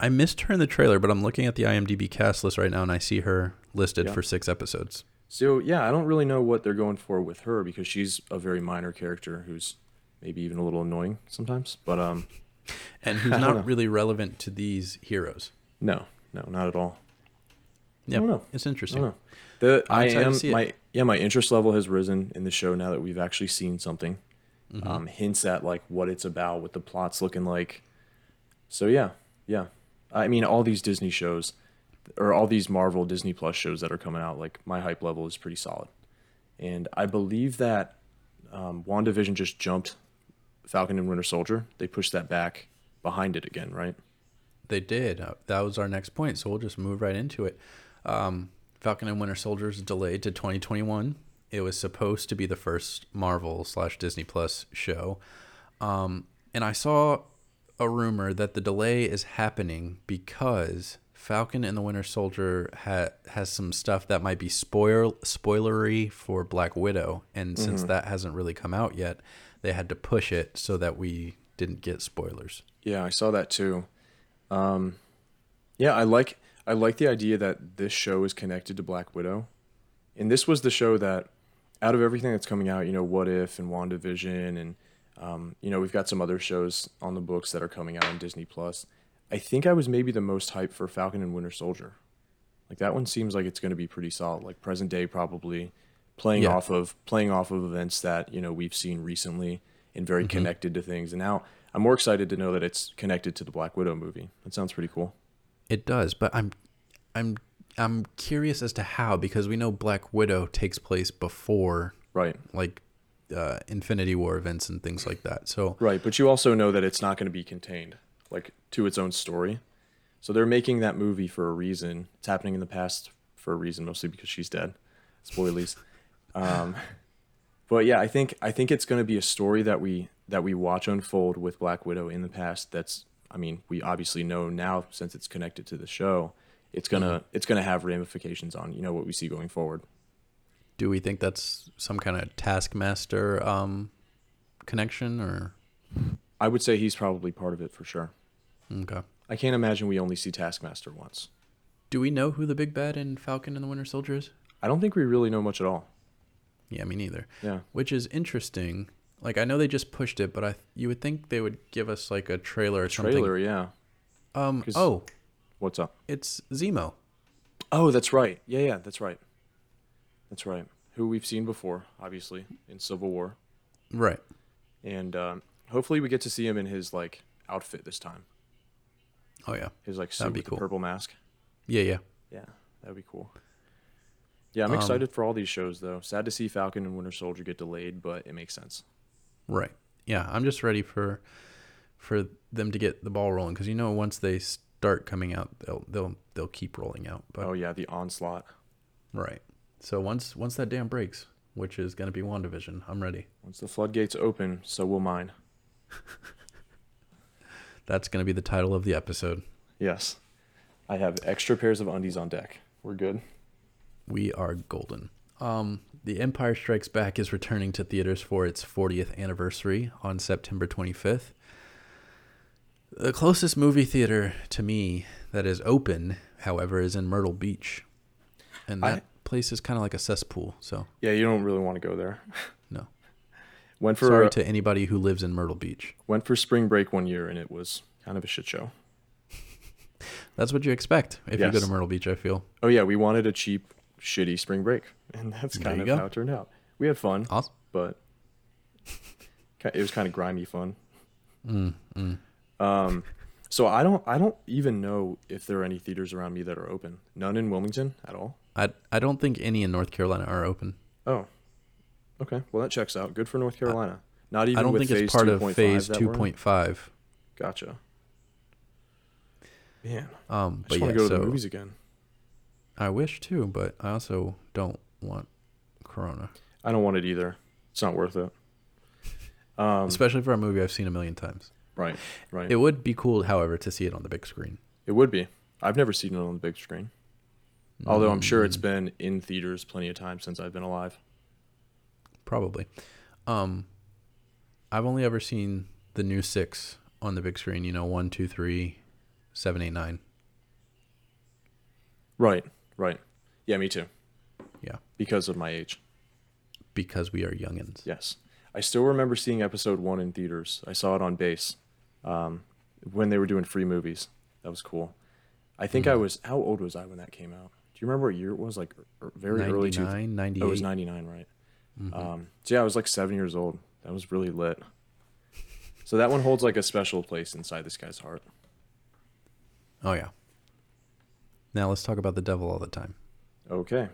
I missed her in the trailer, but I'm looking at the IMDb cast list right now, and I see her listed Yeah. for six episodes. So yeah, I don't really know what they're going for with her because she's a very minor character who's maybe even a little annoying sometimes. But um, *laughs* and who's know. really relevant to these heroes. no, no, not at all. Yeah, it's interesting. The I'm I am my yeah my interest level has risen in the show now that we've actually seen something. Mm-hmm. Um, hints at like what it's about, what the plot's looking like. So yeah, yeah. I mean, all these Disney shows, or all these Marvel Disney Plus shows that are coming out, like my hype level is pretty solid. And I believe that um, WandaVision just jumped Falcon and Winter Soldier. They pushed that back behind it again, right? They did. Uh, that was our next point, so we'll just move right into it. Um, Falcon and Winter Soldier is delayed to 2021. It was supposed to be the first Marvel slash Disney Plus show, um, and I saw a rumor that the delay is happening because Falcon and the Winter Soldier ha- has some stuff that might be spoil spoilery for Black Widow, and since that hasn't really come out yet, they had to push it so that we didn't get spoilers. Yeah, I saw that too. Um, yeah, I like I like the idea that this show is connected to Black Widow, and this was the show that, out of everything that's coming out, you know, What If and WandaVision, and um, you know, we've got some other shows on the books that are coming out on Disney Plus. I think I was maybe the most hyped for Falcon and Winter Soldier. Like that one seems like it's going to be pretty solid. Like present day, probably playing Yeah. off of playing off of events that you know we've seen recently and very connected to things. And now I'm more excited to know that it's connected to the Black Widow movie. That sounds pretty cool. It does, but I'm I'm I'm curious as to how because we know Black Widow takes place before Right, like uh, Infinity War events and things like that. So right. But you also know that it's not going to be contained like to its own story. So they're making that movie for a reason. It's happening in the past for a reason, mostly because she's dead. Spoilies. Um, But yeah, I think I think it's going to be a story that we that we watch unfold with Black Widow in the past. That's I mean, we obviously know now since it's connected to the show, it's gonna Mm-hmm. it's gonna have ramifications on you know what we see going forward. Do we think that's some kind of Taskmaster um, connection or I would say he's probably part of it for sure. okay? I can't imagine we only see Taskmaster once. Do we know who the big bad in Falcon and the Winter Soldier is? I don't think we really know much at all. Yeah, me neither. Yeah. Which is interesting. Like I know they just pushed it, but I you would think they would give us like a trailer or something. Trailer, yeah. Um. Oh, What's up? it's Zemo. Oh, that's right. Yeah, yeah, that's right. That's right. Who we've seen before, obviously, in Civil War. Right. And um, hopefully we get to see him in his like outfit this time. Oh yeah. His like suit with cool. the purple mask. Yeah, yeah. Yeah, that'd be cool. Yeah, I'm Um, excited for all these shows though. Sad to see Falcon and Winter Soldier get delayed, but it makes sense. Right. Yeah, I'm just ready for for them to get the ball rolling because you know once they start coming out, they'll they'll they'll keep rolling out. But Oh yeah, the onslaught. right. So once once that dam breaks, which is gonna be WandaVision, I'm ready. Once the floodgates open, so will mine. *laughs* That's gonna be the title of the episode. Yes. I have extra pairs of undies on deck. We're good. We are golden. Um, the Empire Strikes Back is returning to theaters for its 40th anniversary on September 25th. The closest movie theater to me that is open, however, is in Myrtle Beach. And I- that place is kind of like a cesspool, so Yeah, you don't really want to go there. *laughs* no. Went for Sorry to anybody who lives in Myrtle Beach. went for spring break one year and it was kind of a shit show. *laughs* That's what you expect if you go to Myrtle Beach, I feel. Oh yeah, we wanted a cheap, shitty spring break, and that's kind of how it turned out. We had fun, Awesome. but *laughs* it was kind of grimy fun. Mm, mm. Um, so I don't, I don't even know if there are any theaters around me that are open. None in Wilmington at all. I, I don't think any in North Carolina are open. Oh, okay. Well, that checks out. Good for North Carolina. Not even I don't with think phase it's part of 2.5 phase we're in? 2.5. Gotcha. Man, Um, I but just yeah, want to go to so the movies again. I wish too, but I also don't want Corona, I don't want it either. It's not worth it. *laughs* Um, especially for a movie I've seen a million times. Right, right. It would be cool, however, to see it on the big screen. It would be. I've never seen it on the big screen. Although I'm sure it's been in theaters plenty of times since I've been alive. probably. Um, I've only ever seen the new six on the big screen. You know, one, two, three, seven, eight, nine. Right, right. Yeah, me too. Yeah, Because of my age. because we are youngins. Yes. I still remember seeing episode one in theaters. I saw it on base um, when they were doing free movies. That was cool. I think I Mhm. was, how old was I when that came out? Do you remember what year it was? Like er- very early. Two, 99, 98. oh, it was 99, right? Mhm. Um, so yeah, I was like seven years old. That was really lit. So that one holds like a special place inside this guy's heart. oh yeah. Now let's talk about the devil all the time. Okay.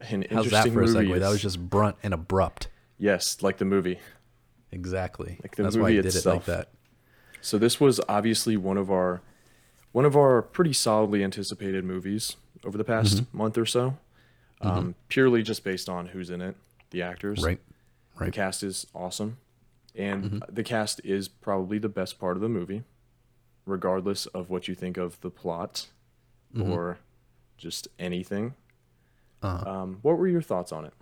An How's that for a segue? That was just brunt and abrupt. yes, like the movie. Exactly. Like the That's why I movie did it like that. So this was obviously one of our one of our pretty solidly anticipated movies over the past Mm-hmm. month or so. Um, purely just based on who's in it, the actors. Right. Right. The cast is awesome. And Mm-hmm. the cast is probably the best part of the movie, regardless of what you think of the plot Mm-hmm. or just anything. Uh-huh. Um, what were your thoughts on it?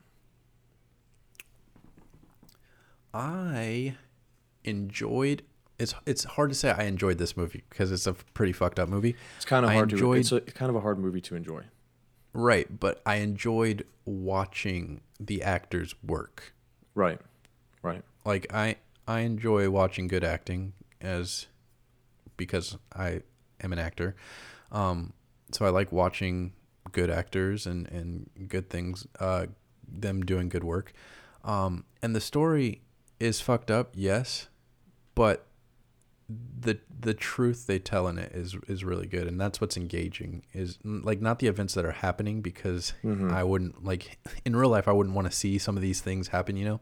I enjoyed. It's it's hard to say I enjoyed this movie because it's a pretty fucked up movie. It's kind of I hard enjoyed- to. It's a, kind of a hard movie to enjoy. Right, but I enjoyed watching the actors work. Right. Right. Like I I enjoy watching good acting as because I am an actor. Um so I like watching good actors and and good things uh them doing good work. Um and the story is fucked up, yes, but the the truth they tell in it is is really good and that's what's engaging is like not the events that are happening because Mhm. I wouldn't like *laughs* in real life I wouldn't want to see some of these things happen, you know.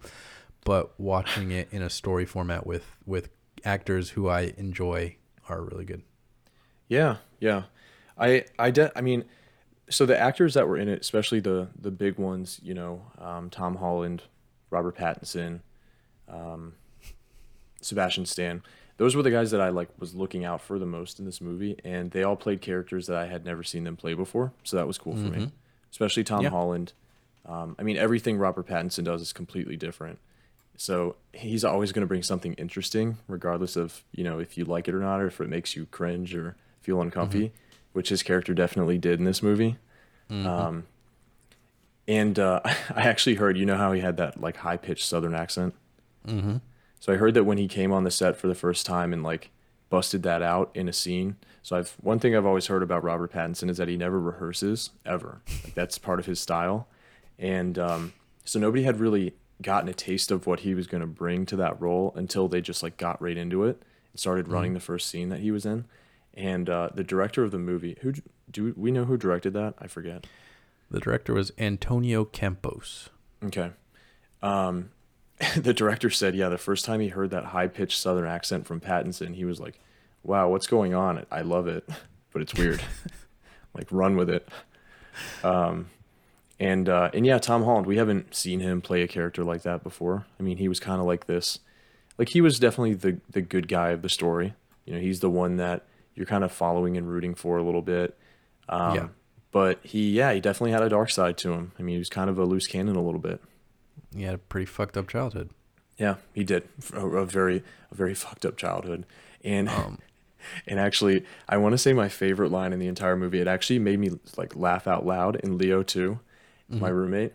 But watching it in a story format with with actors who I enjoy are really good. Yeah, yeah. I I de- I mean so the actors that were in it, especially the the big ones, you know, um, Tom Holland, Robert Pattinson, um, Sebastian Stan. Those were the guys that I like was looking out for the most in this movie, and they all played characters that I had never seen them play before. So that was cool for me, especially Tom Yeah. Holland. Um, I mean, everything Robert Pattinson does is completely different. So he's always going to bring something interesting, regardless of you know if you like it or not, or if it makes you cringe or feel uncomfy, which his character definitely did in this movie. Um, and uh, *laughs* I actually heard, you know how he had that like high pitched Southern accent. Mm-hmm. So I heard that when he came on the set for the first time and like busted that out in a scene. So I've one thing I've always heard about Robert Pattinson is that he never rehearses ever. Like that's part of his style. And um, so nobody had really gotten a taste of what he was going to bring to that role until they just like got right into it and started running the first scene that he was in. And uh, the director of the movie, who do we know who directed that? I forget. The director was Antonio Campos. Okay. Um, *laughs* the director said, yeah, the first time he heard that high pitched Southern accent from Pattinson, he was like, wow, what's going on? I love it, *laughs* but it's weird. *laughs* like, run with it. Um, and, uh, and yeah, Tom Holland, we haven't seen him play a character like that before. I mean, he was kind of like this, like, he was definitely the, the good guy of the story. You know, he's the one that you're kind of following and rooting for a little bit. Um, Yeah. But he, yeah, he definitely had a dark side to him. I mean, he was kind of a loose cannon a little bit. He had a pretty fucked up childhood. Yeah, he did a, a very a very fucked up childhood, and Um, *laughs* and actually, I want to say my favorite line in the entire movie. It actually made me like laugh out loud. And Leo too, my roommate.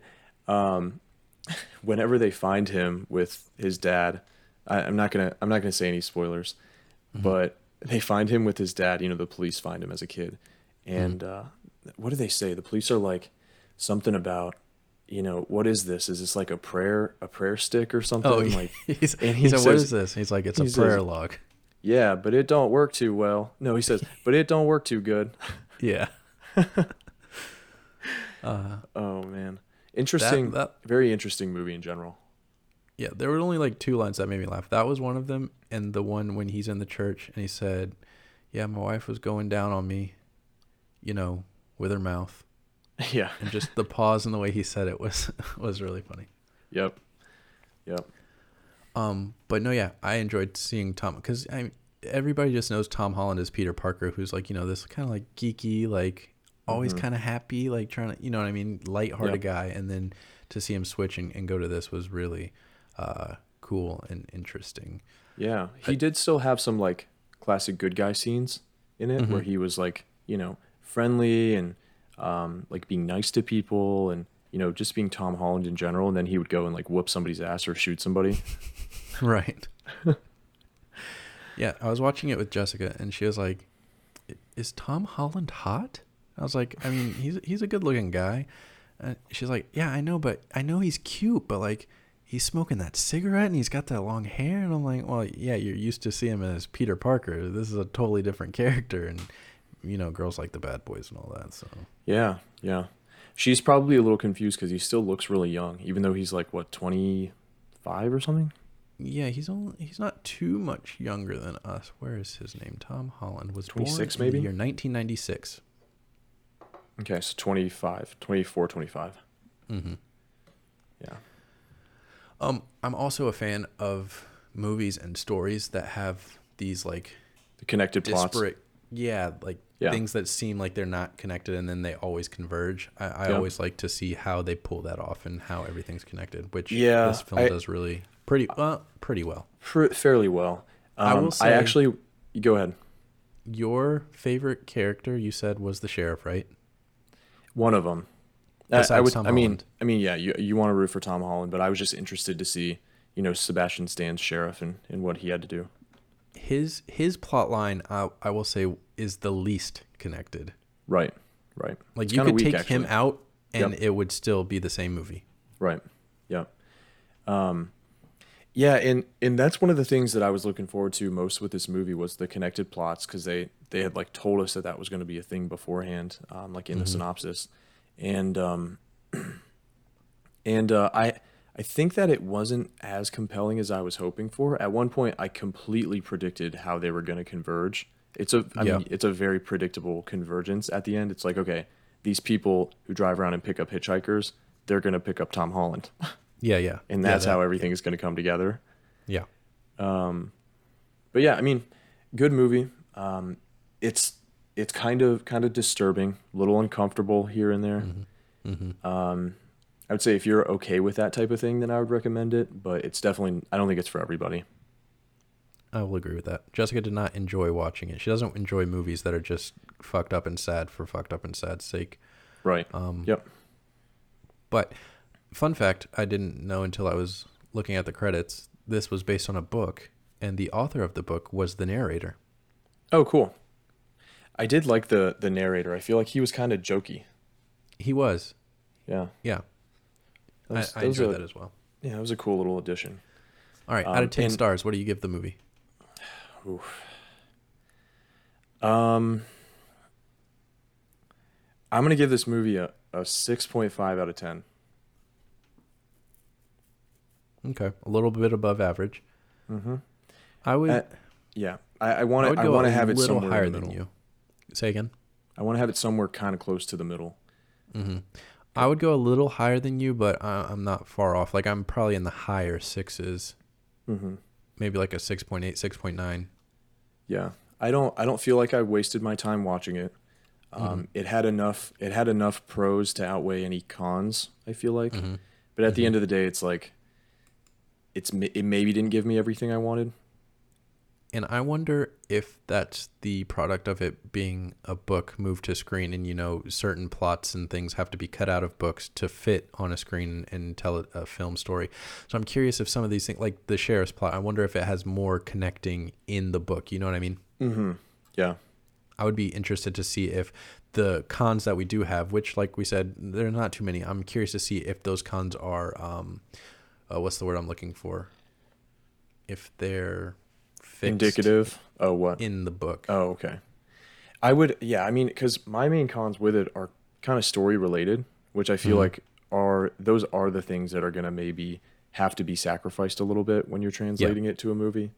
Um, *laughs* whenever they find him with his dad, I, I'm not gonna I'm not gonna say any spoilers, but they find him with his dad. You know, the police find him as a kid, and uh, what do they say? The police are like something about. You know what is this? Is this like a prayer, a prayer stick or something? oh, *laughs* like *laughs* he's, and he he said, says- is this?" He's like, "It's a says- prayer log." Yeah, but it don't work too well. No, he says, *laughs* but it don't work too good. Yeah. uh, Oh man, interesting. that- very interesting movie in general. Yeah, there were only like two lines that made me laugh. That was one of them, and the one when he's in the church and he said, "Yeah, my wife was going down on me, you know, with her mouth," *laughs* yeah. and just the pause and the way he said it was *laughs* was really funny. Yep. Yep. Um, but no, yeah, I enjoyed seeing Tom because I everybody just knows Tom Holland as Peter Parker, who's like you know this kind of like geeky, like always kind of happy, like trying to you know what I mean, lighthearted Yep. guy, and then to see him switch and, and go to this was really uh cool and interesting. Yeah, he did still have some like classic good guy scenes in it, where he was like, you know, friendly and um, like being nice to people, and you know, just being Tom Holland in general. And then he would go and like whoop somebody's ass or shoot somebody. *laughs* *laughs* Right. *laughs* yeah, I was watching it with Jessica, and she was like, "Is Tom Holland hot?" I was like, "I mean, he's he's a good looking guy." And she's like, "Yeah, I know, but I know he's cute, but like." He's smoking that cigarette and he's got that long hair, and I'm like, well, yeah, you're used to seeing him as Peter Parker. This is a totally different character, and you know, girls like the bad boys and all that. So yeah, yeah. She's probably a little confused because he still looks really young, even though he's like what twenty five or something. yeah, he's only he's not too much younger than us. Where is his name? Tom Holland was born 26 in the maybe? year 1996. Okay, so 25, 24, 25. Mm-hmm. Yeah. Um, I'm also a fan of movies and stories that have these like The connected plots. disparate, yeah, like Yeah. things that seem like they're not connected and then they always converge. I, I Yeah. always like to see how they pull that off and how everything's connected, which Yeah, this film I- does really pretty well, pretty well. Fairly well. I Um, will I actually go ahead. Your favorite character, you said, was the sheriff, right? One of them. I, I would. Tom I mean. Holland. I mean, yeah. You you want to root for Tom Holland, but I was just interested to see, you know, Sebastian Stan's sheriff and, and what he had to do. His his plot line, I, I will say, is the least connected. Right. Right. Like It's you could weak, take him out and Yep. it would still be the same movie. Right. Yeah. Um, yeah, and and that's one of the things that I was looking forward to most with this movie was the connected plots because they they had like told us that that was going to be a thing beforehand, um, like in the synopsis, and um, *clears throat* and uh, I I think that it wasn't as compelling as I was hoping for. At one point, I completely predicted how they were going to converge. It's a I Yeah. mean it's a very predictable convergence at the end. It's like okay, these people who drive around and pick up hitchhikers, they're going to pick up Tom Holland. *laughs* Yeah, yeah. and Yeah, that's that- how everything is going to come together. Yeah. Um, But yeah, I mean, good movie. Um, it's it's kind of kind of disturbing, a little uncomfortable here and there. Mm-hmm. Um, I would say if you're okay with that type of thing, then I would recommend it. But it's definitely I don't think it's for everybody. I will agree with that. Jessica did not enjoy watching it. She doesn't enjoy movies that are just fucked up and sad for fucked up and sad's sake. Right. Um, yep. But fun fact, I didn't know until I was looking at the credits. This was based on a book, and the author of the book was the narrator. Oh, cool. I did like the the narrator. I feel like he was kind of jokey. He was, Yeah. yeah. That was, I, I that enjoyed a, that as well. Yeah, it was a cool little addition. All right, out Um, of ten and- stars, what do you give the movie? Um, I'm gonna give this movie a, a six point five out of ten. Okay, a little bit above average. Mm-hmm. I would. Uh, Yeah, I, want to. I want to have it little somewhere higher than you. Say again. I want to have it somewhere kind of close to the middle. hmm I would go a little higher than you, but I, I'm not far off. Like I'm probably in the higher sixes, Mm-hmm. maybe like a 6.8, 6.9. Yeah, I don't. I don't feel like I wasted my time watching it. Um, Mm-hmm. It had enough. It had enough pros to outweigh any cons. I feel like, Mm-hmm. but at the end of the day, it's like, it's it maybe didn't give me everything I wanted. And I wonder if that's the product of it being a book moved to screen, and you know, certain plots and things have to be cut out of books to fit on a screen and tell a, film story. So I'm curious if some of these things, like the sheriff's plot, I wonder if it has more connecting in the book. You know what I mean? Mm-hmm. Yeah. I would be interested to see if the cons that we do have, which, like we said, there are not too many. I'm curious to see if those cons are, um, uh, what's the word I'm looking for? If they're Indicative. Oh, what? in the book. Oh, okay. I would, yeah. I mean, because my main cons with it are kind of story related, which I feel Mhm. like are those are the things that are gonna maybe have to be sacrificed a little bit when you're translating it to a movie.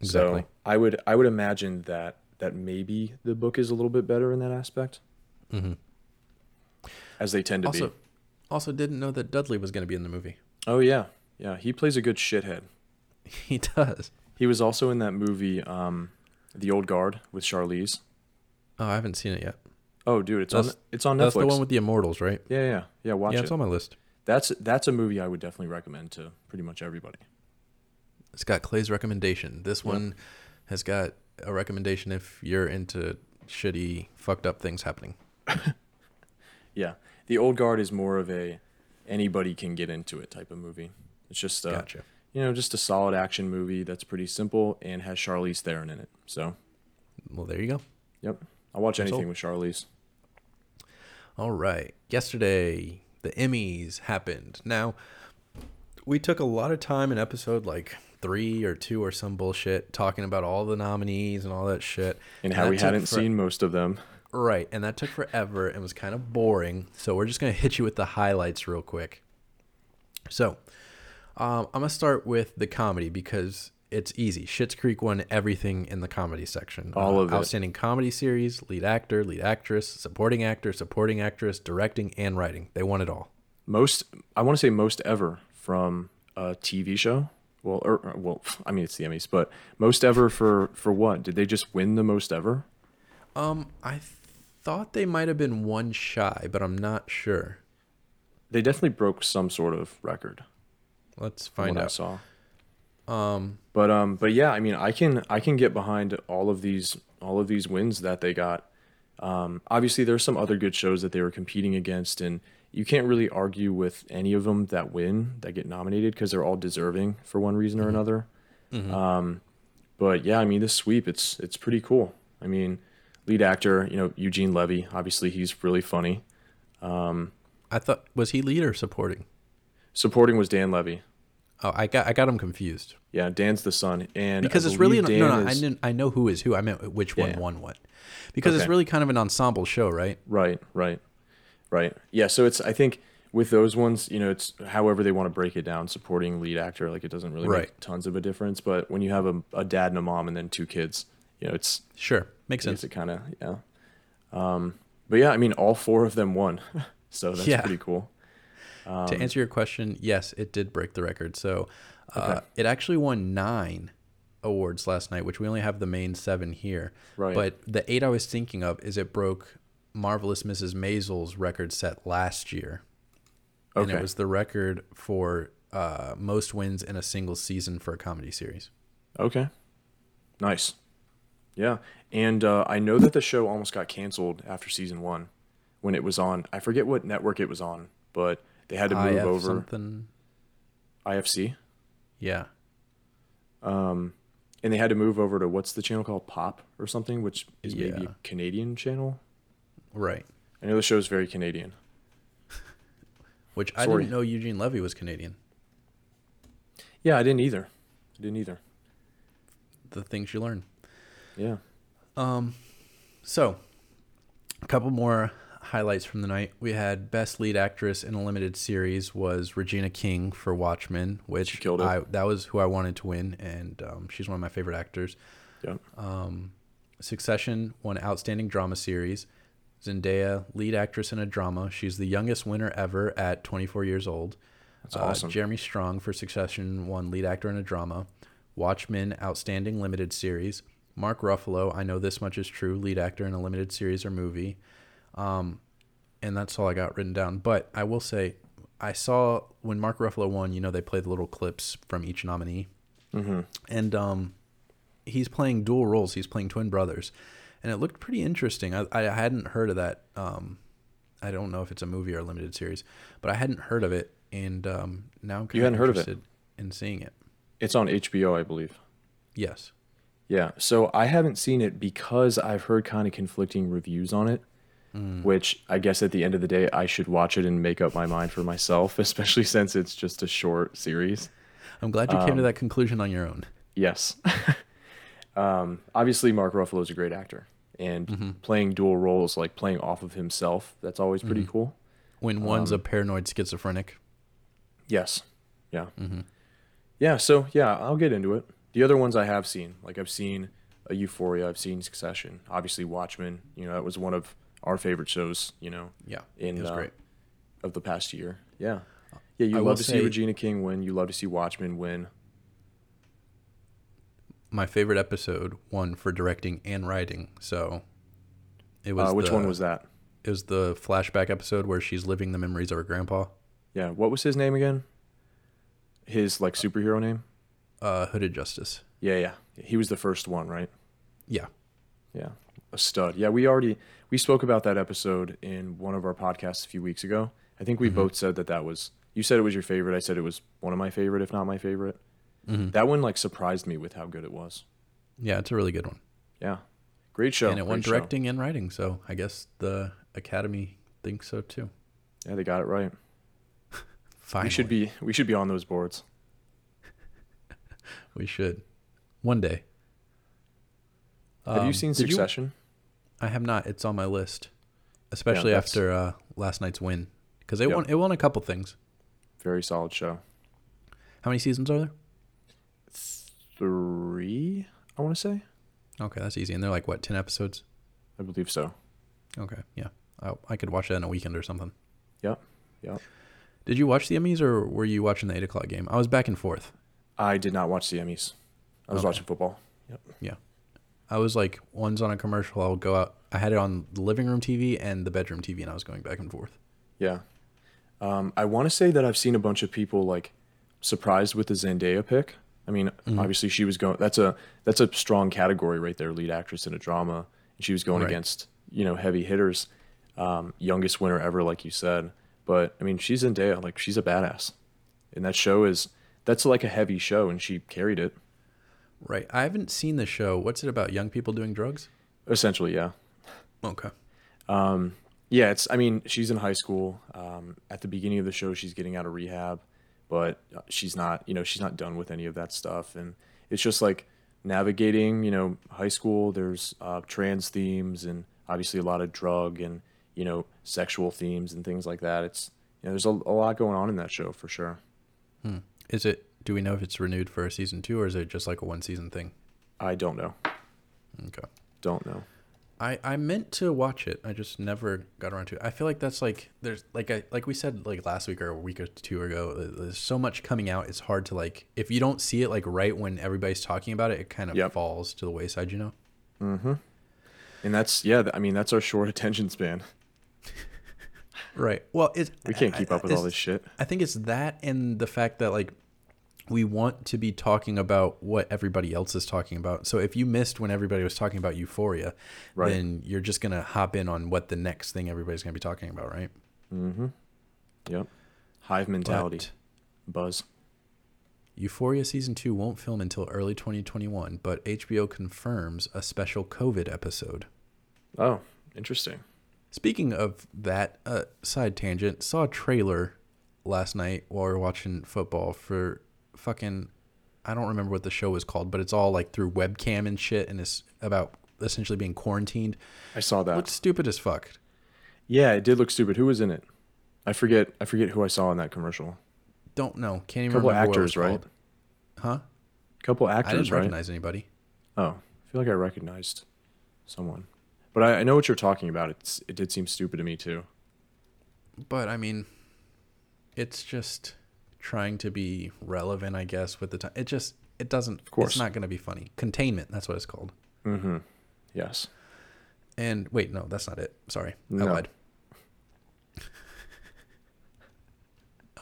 Exactly. So I would, I would imagine that that maybe the book is a little bit better in that aspect, hmm as they tend to Also, be. also didn't know that Dudley was going to be in the movie. Oh yeah, yeah. He plays a good shithead. *laughs* He does. He was also in that movie, um, The Old Guard with Charlize. Oh, I haven't seen it yet. Oh, dude, it's on That's- it's on Netflix. That's the one with the immortals, right? yeah, yeah, yeah. Watch it. yeah, it. it's on my list. That's that's a movie I would definitely recommend to pretty much everybody. It's got Clay's recommendation. This Yep. one has got a recommendation if you're into shitty, fucked up things happening. *laughs* Yeah, The Old Guard is more of a anybody can get into it type of movie. It's just a, Gotcha. You know just a solid action movie that's pretty simple and has Charlize Theron in it. So Well, there you go. yep, I'll watch anything with Charlize. All right. Yesterday, the Emmys happened. Now, we took a lot of time in episode like three or two or some bullshit talking about all the nominees and all that shit. And how that we hadn't for- seen most of them. Right. And that took forever and was kind of boring. So we're just going to hit you with the highlights real quick. So, um, I'm going to start with the comedy because it's easy. Schitt's Creek won everything in the comedy section. Uh, All of it. Outstanding comedy series, lead actor, lead actress, supporting actor, supporting actress, directing, and writing. They won it all. Most I want to say most ever from a TV show. Well, or, or- well, *laughs* I mean it's the Emmys, but most ever for for what? Did they just win the most ever? Um, I th- thought they might have been one shy, but I'm not sure. They definitely broke some sort of record. Let's find what I out. saw. Um, But um, but yeah, I mean, I can I can get behind all of these all of these wins that they got. Um, obviously, there's some other good shows that they were competing against, and you can't really argue with any of them that win that get nominated because they're all deserving for one reason or another. Um, but yeah, I mean, this sweep it's it's pretty cool. I mean, lead actor, you know, Eugene Levy. Obviously, he's really funny. I thought was he lead or supporting? Supporting was Dan Levy. Oh, I got I got him confused Yeah, Dan's the son, and I because it's really an, no Dan no I is- didn't I know who is who I meant which one Yeah. won what because it's really kind of an ensemble show right Right, right, right. Yeah, so it's I think with those ones, you know, it's however they want to break it down. Supporting lead actor, like it doesn't really Right. make tons of a difference. But when you have a, a dad and a mom and then two kids, you know, it's sure makes sense it kind of yeah. Um, but yeah, I mean, all four of them won, *laughs* so that's Yeah. pretty cool. To answer your question, yes, it did break the record. So uh, Okay. it actually won nine awards last night, which we only have the main seven here. Right. But the eight I was thinking of is it broke Marvelous Mrs. Maisel's record set last year. And it was the record for uh, most wins in a single season for a comedy series. Okay. Nice. Yeah. And uh, I know that the show almost got canceled after season one when it was on. I forget what network it was on, but they had to move IF over something. IFC. Yeah. Um, and they had to move over to what's the channel called? Pop or something, which is maybe a Canadian channel. Right. I know the show's very Canadian. *laughs* Which I didn't know Eugene Levy was Canadian. Yeah, I didn't either. I didn't either. The things you learn. Yeah. Um, so a couple more highlights from the night. We had best lead actress in a limited series was Regina King for Watchmen, which She killed it. I that was who I wanted to win, and um, she's one of my favorite actors. Yeah. Um, Succession won outstanding drama series. Zendaya, lead actress in a drama. She's the youngest winner ever at 24 years old. That's Uh, awesome. Jeremy Strong for Succession won lead actor in a drama. Watchmen, outstanding limited series. Mark Ruffalo, I know this much is true, lead actor in a limited series or movie. Um, and that's all I got written down. But I will say, I saw when Mark Ruffalo won, you know, they played the little clips from each nominee. mm-hmm. And um, he's playing dual roles. He's playing twin brothers. And it looked pretty interesting. I, I hadn't heard of that. Um, I don't know if it's a movie or a limited series, but I hadn't heard of it. And um, now I'm kind You hadn't heard of it? interested in seeing it. It's on HBO, I believe. Yes. Yeah, so I haven't seen it because I've heard kind of conflicting reviews on it, Mm. which I guess at the end of the day, I should watch it and make up my mind for myself, *laughs* especially since it's just a short series. I'm glad you came to Um, that conclusion on your own. Yes. *laughs* um, obviously, Mark Ruffalo is a great actor, and Mm-hmm. playing dual roles, like playing off of himself, that's always pretty Mm-hmm. cool. When one's a um, paranoid schizophrenic. Yes. Yeah. Mm-hmm. Yeah, so yeah, I'll get into it. The other ones I have seen, like I've seen a Euphoria, I've seen Succession, obviously Watchmen. You know, that was one of our favorite shows. You know, Yeah. in it was uh, great. of the past year. Yeah, yeah. You I love to see Regina King win. You love to see Watchmen win. My favorite episode won for directing and writing. So it was Uh, which one was that? It was the flashback episode where she's living the memories of her grandpa. Yeah, what was his name again? His like superhero name? Uh, Hooded Justice. Yeah, yeah. He was the first one, right? Yeah. Yeah, a stud. Yeah, we already we spoke about that episode in one of our podcasts a few weeks ago. I think we Mhm. both said that that was. You said it was your favorite. I said it was one of my favorite, if not my favorite. hmm That one like surprised me with how good it was. Yeah, it's a really good one. Yeah, great show. and it won great show. directing and writing, so I guess the Academy thinks so too. Yeah, they got it right. *laughs* Finally, We should be we should be on those boards. *laughs* We should. One day. Have you Um, seen did Succession? I have not. It's on my list, especially that's- after uh, last night's win, because it Yep. won. It won a couple things. Very solid show. How many seasons are there? Three, I want to say. Okay, that's easy. And they're like what, ten episodes? I believe so. Okay, yeah. I, I could watch that in a weekend or something. Yep, yep. Did you watch the Emmys or were you watching the eight o'clock game? I was back and forth. I did not watch the Emmys. I was Okay. watching football. I was like, one's on a commercial. I'll go out. I had it on the living room TV and the bedroom TV, and I was going back and forth. Yeah. Um, I want to say that I've seen a bunch of people like surprised with the Zendaya pick. I mean, Mhm. obviously she was going. That's a that's a strong category right there, lead actress in a drama, and she was going Right. against you know heavy hitters, um, youngest winner ever, like you said. But I mean, she's Zendaya, like she's a badass, and that show is that's like a heavy show, and she carried it Right. I haven't seen the show. What's it about? Young people doing drugs? essentially. Yeah. Okay. Um, yeah, it's. I mean, she's in high school. Um, at the beginning of the show, she's getting out of rehab, but uh, she's not. You know, she's not done with any of that stuff, and it's just like navigating. You know, high school. There's uh, trans themes, and obviously a lot of drug and you know sexual themes and things like that. It's you know, there's a, a lot going on in that show for sure. Hmm. Is it? Do we know if it's renewed for a season two, or is it just like a one season thing? I don't know. Okay. Don't know. I, I meant to watch it. I just never got around to it. I feel like that's like there's like I like we said like last week or a week or two ago. There's so much coming out. It's hard to like if you don't see it like right when everybody's talking about it, it kind of Yep. falls to the wayside. You know. Mhm. And that's yeah. I mean, that's our short *laughs* attention span. Right. Well, it's We can't keep up with all this shit. I think it's that and the fact that like we want to be talking about what everybody else is talking about. So if you missed when everybody was talking about Euphoria, Right. then you're just gonna hop in on what the next thing everybody's gonna be talking about, right? Mm-hmm. Yep. Hive mentality. But Buzz. Euphoria season two won't film until early 2021, but HBO confirms a special COVID episode. Oh, interesting. Speaking of that, uh, side tangent, saw a trailer last night while we were watching football for fucking, I don't remember what the show was called, but it's all like through webcam and shit, and it's about essentially being quarantined. I saw that. Looks stupid as fuck. Yeah, it did look stupid. Who was in it? I forget. I forget who I saw in that commercial. Don't know. Can't even Couple remember what it actors, was right? called. Huh? Couple actors. I didn't right? recognize anybody. Oh, I feel like I recognized someone, but I, I know what you're talking about. It's it did seem stupid to me too. But I mean, it's just trying to be relevant, I guess, with the time. It just it doesn't. Of course. it's not going to be funny. Containment. That's what it's called. Mm-hmm. Yes. And wait, no, that's not it. Sorry, I No. lied.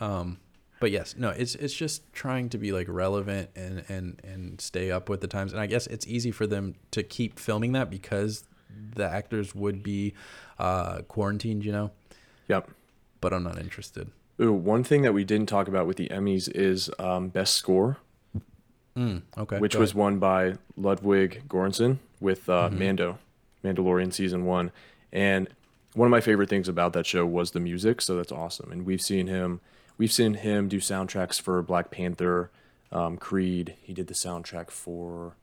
um, but yes, no, it's it's just trying to be like relevant and and and stay up with the times. And I guess it's easy for them to keep filming that because the actors would be uh, quarantined, you know. Yep. But I'm not interested. Ooh, one thing that we didn't talk about with the Emmys is um, best score, Mm, okay, which was won by Ludwig Göransson with uh, Mm-hmm. Mando, Mandalorian season one, and one of my favorite things about that show was the music. So that's awesome, and we've seen him. We've seen him do soundtracks for Black Panther, um, Creed. He did the soundtrack for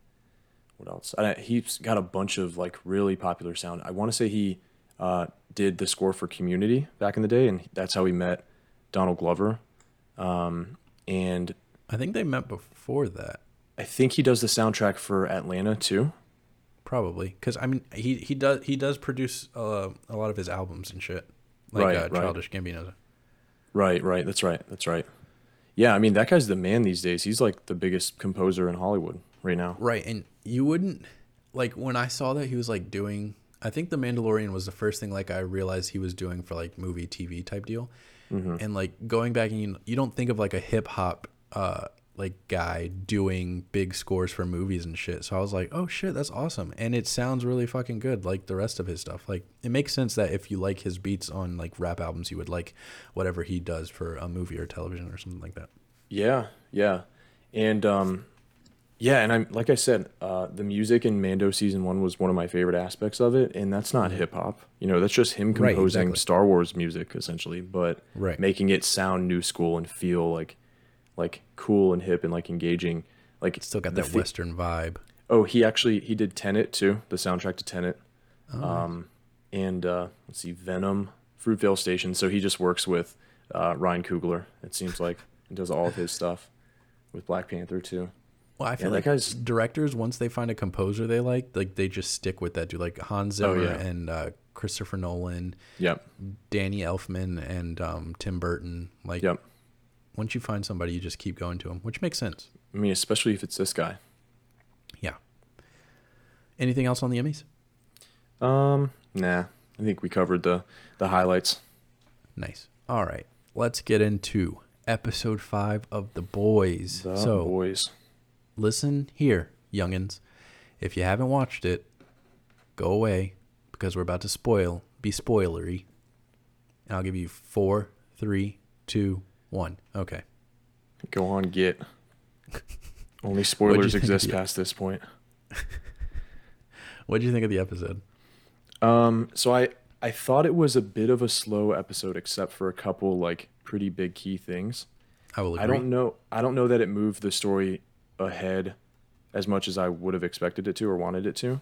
what else? I, he's got a bunch of like really popular sound. I want to say he uh, did the score for Community back in the day, and that's how he met Donald Glover. Um, and I think they met before that, I think he does the soundtrack for Atlanta too. probably, because I mean, he he does he does produce uh, a lot of his albums and shit, like Right, uh, right. Gambino. Right, right. That's right. That's right. Yeah, I mean that guy's the man these days. He's like the biggest composer in Hollywood right now. Right, and you wouldn't like when I saw that he was like doing. I think The Mandalorian was the first thing like I realized he was doing for like movie TV type deal, and like going back and you, you don't think of like a hip hop uh like guy doing big scores for movies and shit. So I was like, oh shit, that's awesome, and it sounds really fucking good. Like the rest of his stuff, like it makes sense that if you like his beats on like rap albums, you would like whatever he does for a movie or television or something like that. Yeah, yeah, and um, yeah, and I'm like I said, uh, the music in Mando season one was one of my favorite aspects of it, and that's not hip hop. You know, that's just him Mm-hmm. Right, composing exactly. Star Wars music essentially, but Right. making it sound new school and feel like like cool and hip and like engaging. Like it's Still got that thi- western vibe. Oh, he actually he did Tenet too, the soundtrack to Tenet. Oh, um, and uh, let's see, Venom, Fruitvale Station. So he just works with uh, Ryan Coogler. It seems like and does all of his stuff with Black Panther too. Well, I feel that like guy's- directors once they find a composer they like, like they just stick with that dude. Like Hans Oh, Zimmer yeah. and uh, Christopher Nolan, Yep, Danny Elfman, and um, Tim Burton. Like yep. once you find somebody, you just keep going to them, which makes sense. I mean, especially if it's this guy. Yeah. Anything else on the Emmys? Um, nah. I think we covered the the highlights. Nice. All right, let's get into episode five of The Boys. The so boys. Listen here, youngins. If you haven't watched it, go away because we're about to spoil, be spoilery. And I'll give you four, three, two, one. Okay. Go on, get. *laughs* Only spoilers you think of exist past this point. *laughs* What do you think of the episode? Um, so I I thought it was a bit of a slow episode, except for a couple like pretty big key things. I will agree. I don't know. I don't know that it moved the story ahead as much as I would have expected it to or wanted it to.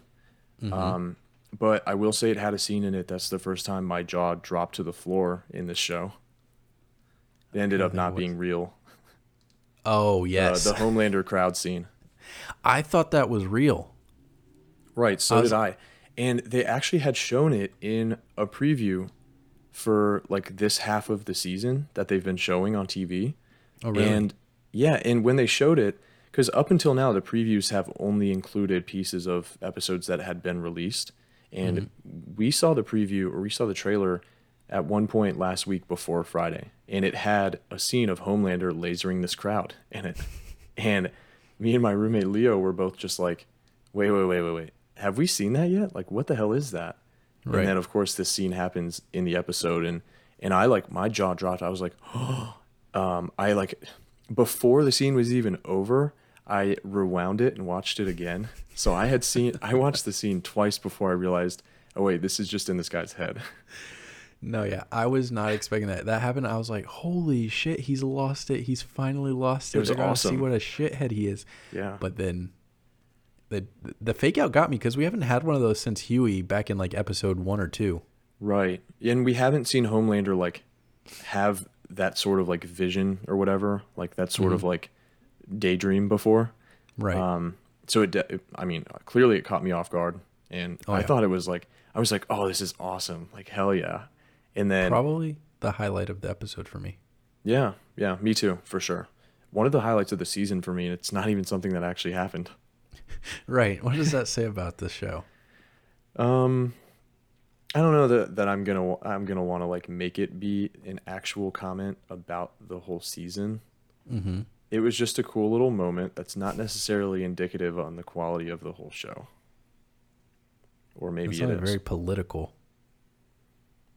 Mm-hmm. Um, but I will say it had a scene in it that's the first time my jaw dropped to the floor in this show. It ended up not being real. Oh yes, Uh, the Homelander crowd scene. I thought that was real. Right. So I was- did I. and they actually had shown it in a preview for like this half of the season that they've been showing on TV. Oh, really? And yeah, and when they showed it, because up until now the previews have only included pieces of episodes that had been released, and Mm-hmm. we saw the preview or we saw the trailer at one point last week before Friday, and it had a scene of Homelander lasering this crowd in it, *laughs* and me and my roommate Leo were both just like, wait, wait, wait, wait, wait, have we seen that yet? Like, what the hell is that? Right. And then of course this scene happens in the episode, and and I like my jaw dropped. I was like, *gasps* um, I like before the scene was even over. I rewound it and watched it again. So I had seen I watched the scene twice before I realized, oh wait, this is just in this guy's head. No, yeah, I was not expecting that. That happened. I was like, "Holy shit, he's lost it! He's finally lost it." It was gonna See what a shithead he is. Yeah. But then, the the fake out got me because we haven't had one of those since Hughie back in like episode one or two. Right. And we haven't seen Homelander like have that sort of like vision or whatever, like that sort of mm-hmm. like daydream before. Right. Um so it, de- I mean, clearly it caught me off guard and Oh, I yeah. thought it was like I was like, "Oh, this is awesome." Like hell yeah. And then Probably the highlight of the episode for me. yeah, yeah, me too, for sure. One of the highlights of the season for me, and it's not even something that actually happened. *laughs* Right. What does that say about the show? Um, I don't know that that I'm gonna I'm gonna want to like make it be an actual comment about the whole season. Mm-hmm. It was just a cool little moment that's not necessarily indicative on the quality of the whole show. Or maybe It's it is. very political.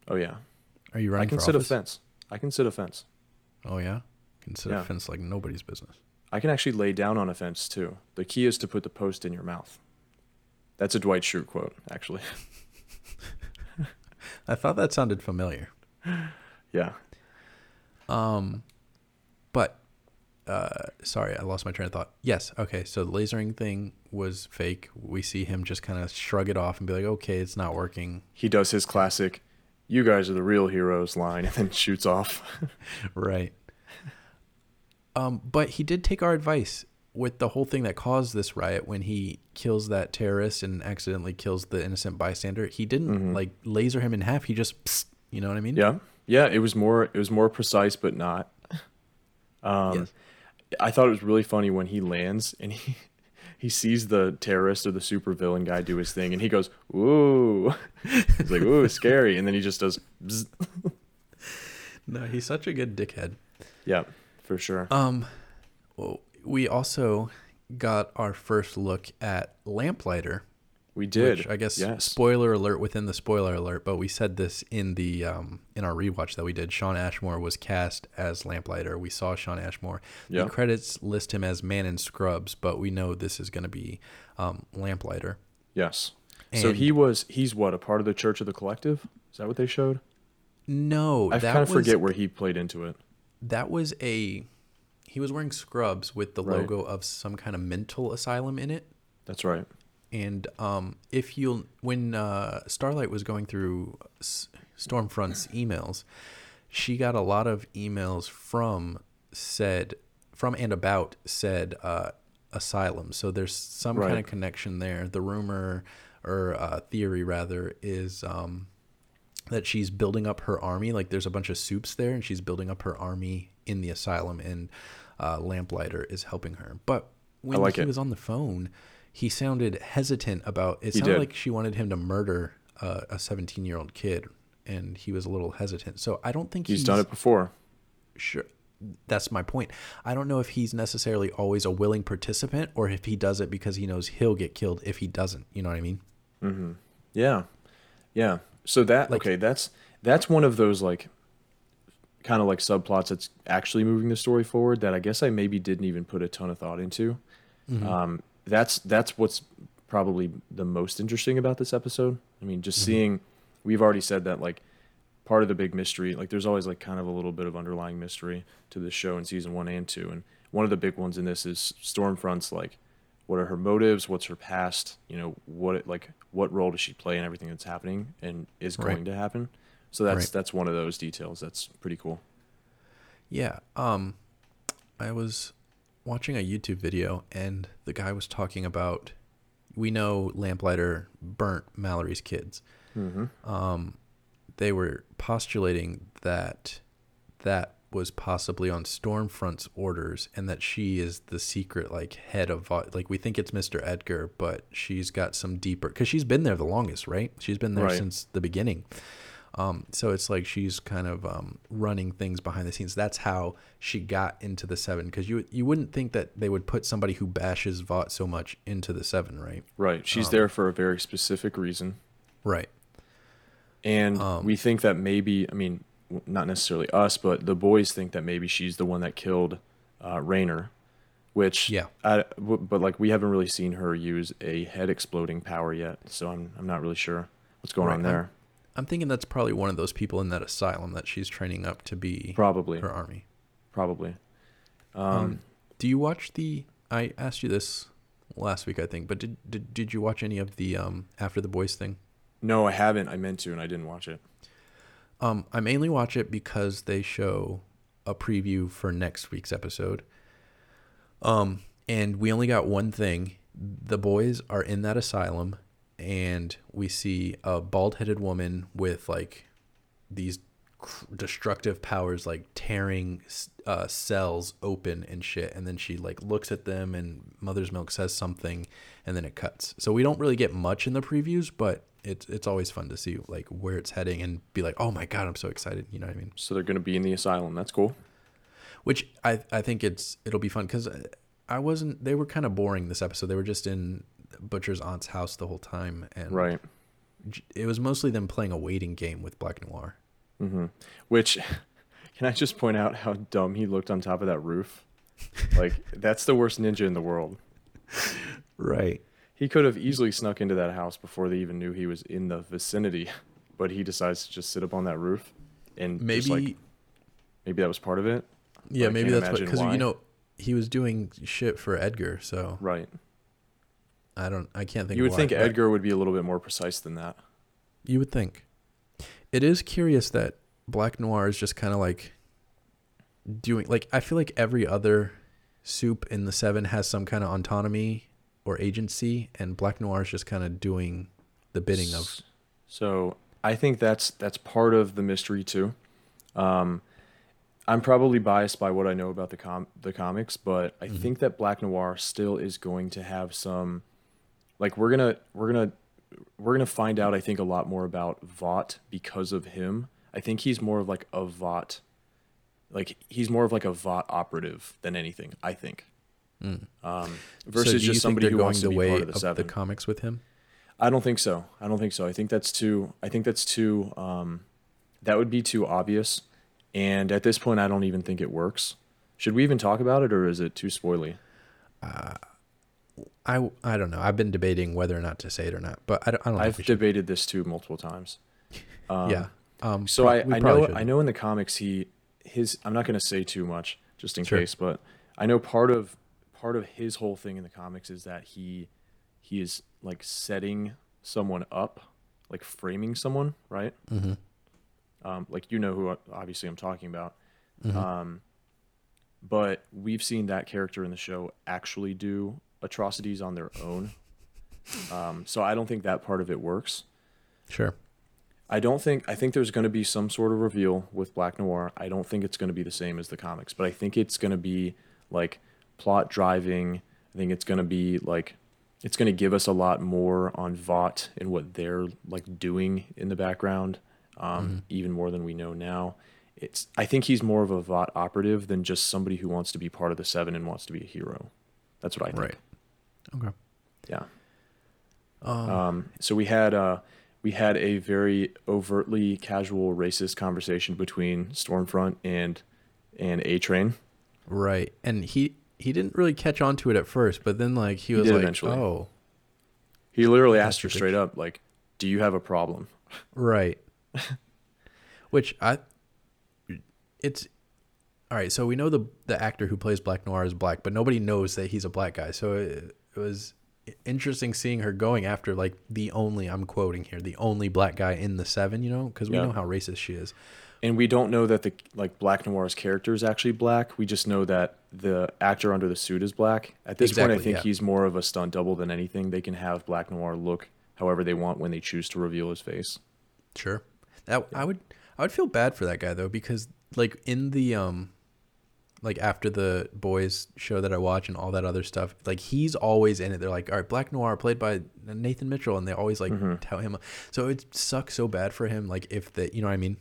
Oh yeah, Are you right now? I can sit a fence. I can sit a fence. Oh yeah, can sit Yeah. a fence like nobody's business. I can actually lay down on a fence too. The key is to put the post in your mouth. That's a Dwight Schrute quote, actually. *laughs* I thought that sounded familiar. yeah. Um, but uh, sorry, I lost my train of thought. Yes, okay. So the lasering thing was fake. We see him just kind of shrug it off and be like, "Okay, it's not working." He does his classic, "You guys are the real heroes" line, and then shoots off. *laughs* right. Um, but he did take our advice with the whole thing that caused this riot when he kills that terrorist and accidentally kills the innocent bystander. He didn't like laser him in half. He just, psst, you know what I mean? yeah, yeah. It was more. It was more precise, but not. *laughs* Um, Yes. I thought it was really funny when he lands and he *laughs* he sees the terrorist or the supervillain guy do his thing, and he goes, "Ooh," *laughs* he's like, "Ooh, scary," and then he just does, Bzz. No, he's such a good dickhead. yeah, for sure. Um, well, we also got our first look at Lamplighter. We did. Which I guess yes. spoiler alert within the spoiler alert, but we said this in the um in our rewatch that we did. Shawn Ashmore was cast as Lamplighter. We saw Shawn Ashmore. Yeah. The credits list him as Man in Scrubs, but we know this is going to be um, Lamplighter. Yes. so he was. He's what a part of the Church of the Collective. Is that what they showed? No, I kind of forget where he played into it. that was a he was wearing scrubs with the Right. logo of some kind of mental asylum in it. That's right. And um, if you'll, when uh, Starlight was going through S- Stormfront's emails, she got a lot of emails from said, from and about said uh, asylum. So there's some kind of connection there. The rumor or uh, theory rather is um, that she's building up her army. Like there's a bunch of soups there, and she's building up her army in the asylum, and uh, Lamplighter is helping her. But when like he it. was on the phone, he sounded hesitant about. It He sounded did. like she wanted him to murder uh, a 17 year old kid, and he was a little hesitant. So I don't think He's done it before. Sure. That's my point. I don't know if he's necessarily always a willing participant or if he does it because he knows he'll get killed if he doesn't. You know what I mean? Mm-hmm. Yeah. Yeah. So that Like- okay, that's that's one of those like kind of like subplots that's actually moving the story forward that I guess I maybe didn't even put a ton of thought into. Um, that's that's what's probably the most interesting about this episode. I mean, just seeing we've already said that like part of the big mystery, like there's always like kind of a little bit of underlying mystery to the show in season 1 and 2 and one of the big ones in this is Stormfront's like what are her motives, what's her past, you know, what it, like what role does she play in everything that's happening and is Right. going to happen. So that's Right. that's one of those details that's pretty cool. Yeah. Um, I was watching a YouTube video and the guy was talking about we know Lamplighter burnt Mallory's kids. Um, they were postulating that that was possibly on Stormfront's orders, and that she is the secret like head of like we think it's Mister Edgar, but she's got some deeper because she's been there the longest, right? She's been there Right. since the beginning. Um, so it's like she's kind of um, running things behind the scenes. That's how she got into the seven. Because you you wouldn't think that they would put somebody who bashes Vought so much into the seven, right? Right. She's there for a very specific reason. Right. And Um, we think that maybe, I mean, not necessarily us, but the boys think that maybe she's the one that killed uh, Raynor, which, Yeah. I, but like we haven't really seen her use a head exploding power yet. So I'm, I'm not really sure what's going Right, on there. I'm thinking that's probably one of those people in that asylum that she's training up to be Probably. her army. Probably. Um, Um, do you watch the? I asked you this last week, I think, but did did, did you watch any of the um after the boys thing? no, I haven't. I meant to, and I didn't watch it. Um, I mainly watch it because they show a preview for next week's episode. Um, and we only got one thing. The boys are in that asylum, and we see a bald-headed woman with like these destructive powers, like tearing uh, cells open and shit. And then she like looks at them, and Mother's Milk says something, and then it cuts. So we don't really get much in the previews, but it's it's always fun to see like where it's heading and be like, oh my god, I'm so excited. You know what I mean? So they're going to be in the asylum. That's cool. Which I I think it's it'll be fun because I wasn't. They were kind of boring this episode. They were just in Butcher's aunt's house the whole time, and Right. it was mostly them playing a waiting game with Black Noir. hmm Which, *laughs* can I just point out how dumb he looked on top of that roof? Like, *laughs* that's the worst ninja in the world. Right. He could have easily snuck into that house before they even knew he was in the vicinity, *laughs* but he decides to just sit up on that roof and Maybe. just, like maybe that was part of it. yeah. Maybe that's because you know he was doing shit for Edgar. So Right. I don't. I can't think. You would why, think Edgar would be a little bit more precise than that. You would think. It is curious that Black Noir is just kind of like doing like I feel like every other soup in the seven has some kind of autonomy or agency, and Black Noir is just kind of doing the bidding of. So I think that's that's part of the mystery too. Um, I'm probably biased by what I know about the com the comics, but I Mm-hmm. think that Black Noir still is going to have some, like we're gonna we're gonna we're gonna find out. I think a lot more about Vought because of him. I think he's more of like a Vought, like he's more of like a Vought operative than anything. I think. Um, Mm. So versus do you just somebody who going wants to the be way part of the of seven. the comics with him? I don't think so. I don't think so. I think that's too. I think that's too. Um, that would be too obvious, and at this point, I don't even think it works. Should we even talk about it, or is it too spoily? I, I don't know. I've been debating whether or not to say it or not, but I don't. I don't I've debated this too multiple times. *laughs* Um, yeah. Um. So I, I know should. I know in the comics he his I'm not going to say too much just in Sure. case, but I know part of part of his whole thing in the comics is that he he is like setting someone up, like framing someone, right? Mm-hmm. um, like you know who obviously I'm talking about. Mm-hmm. Um, but we've seen that character in the show actually do atrocities on their own. Um, so I don't think that part of it works. Sure. I don't think I think there's going to be some sort of reveal with Black Noir. I don't think it's going to be the same as the comics, but I think it's going to be like plot driving. I think it's going to be like it's going to give us a lot more on Vought and what they're like doing in the background, um, even more than we know now. It's I think he's more of a Vought operative than just somebody who wants to be part of the Seven and wants to be a hero. That's what I think. Right. Okay. Yeah. Um, Um, so we had uh, we had a very overtly casual racist conversation between Stormfront and and A Train. right. And he he didn't really catch on to it at first, but then like he was did like, eventually. oh, He literally asked her straight up, like, "Do you have a problem?" *laughs* Right. Which I it's all right, so we know the the actor who plays Black Noir is black, but nobody knows that he's a black guy. So it, it was interesting seeing her going after like the only I'm quoting here, the only black guy in the 7, you know, cuz we Yeah. know how racist she is. And we don't know that the like Black Noir's character is actually black. We just know that the actor under the suit is black. At this point, I think yeah. he's more of a stunt double than anything. They can have Black Noir look however they want when they choose to reveal his face. Sure. That I would I would feel bad for that guy though because like in the um like after the boys show that I watch and all that other stuff, like he's always in it. They're like, all right, Black Noir played by Nathan Mitchell, and they always like Mm-hmm. tell him. So it sucks so bad for him. Like if the, you know what I mean?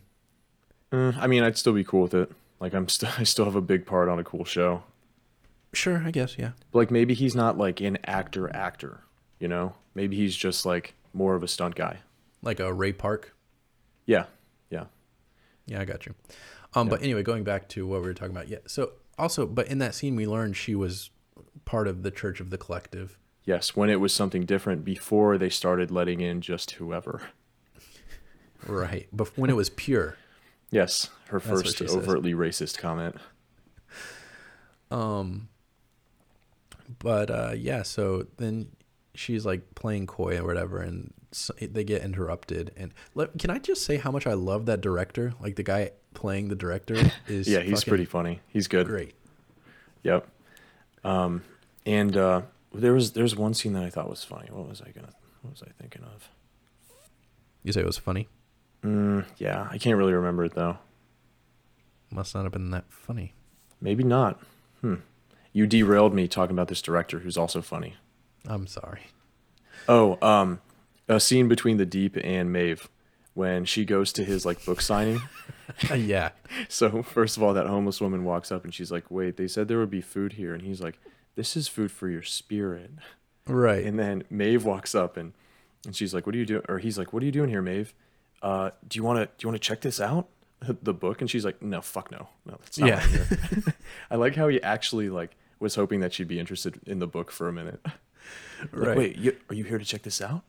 Mm, I mean, I'd still be cool with it. Like I'm still, *laughs* I still have a big part on a cool show. Sure, I guess, yeah. But like maybe he's not like an actor actor, you know? Maybe he's just like more of a stunt guy. Like a Ray Park. Yeah, yeah. Yeah, I got you. Um, but anyway, going back to what we were talking about, yeah. So also, but in that scene, we learned she was part of the Church of the Collective. Yes, when it was something different before they started letting in just whoever. Right. But when it was pure. Yes, her That's first she says. overtly racist comment. Um, but uh, yeah, so then she's like playing coy or whatever, and so they get interrupted. And let, can I just say how much I love that director? Like the guy playing the director *laughs* is Yeah, he's pretty funny. He's good. great. Yep. Um, and uh, there was there's one scene that I thought was funny. What was I gonna? What was I thinking of? You say it was funny? Mm, yeah, I can't really remember it though. Must not have been that funny. Maybe not. Hmm. You derailed me talking about this director who's also funny. I'm sorry. Oh, um, a scene between the Deep and Maeve when she goes to his like book signing. *laughs* yeah. So first of all, that homeless woman walks up and she's like, "Wait, they said there would be food here," and he's like, "This is food for your spirit." Right. And then Maeve walks up and and she's like, "What are you doing?" Or he's like, "What are you doing here, Maeve? Uh, do you want to do you want to check this out, *laughs* the book?" And she's like, "No, fuck no, no, that's not Yeah. *laughs* I like how he actually like was hoping that she'd be interested in the book for a minute. Like, Right. Wait, you, are you here to check this out?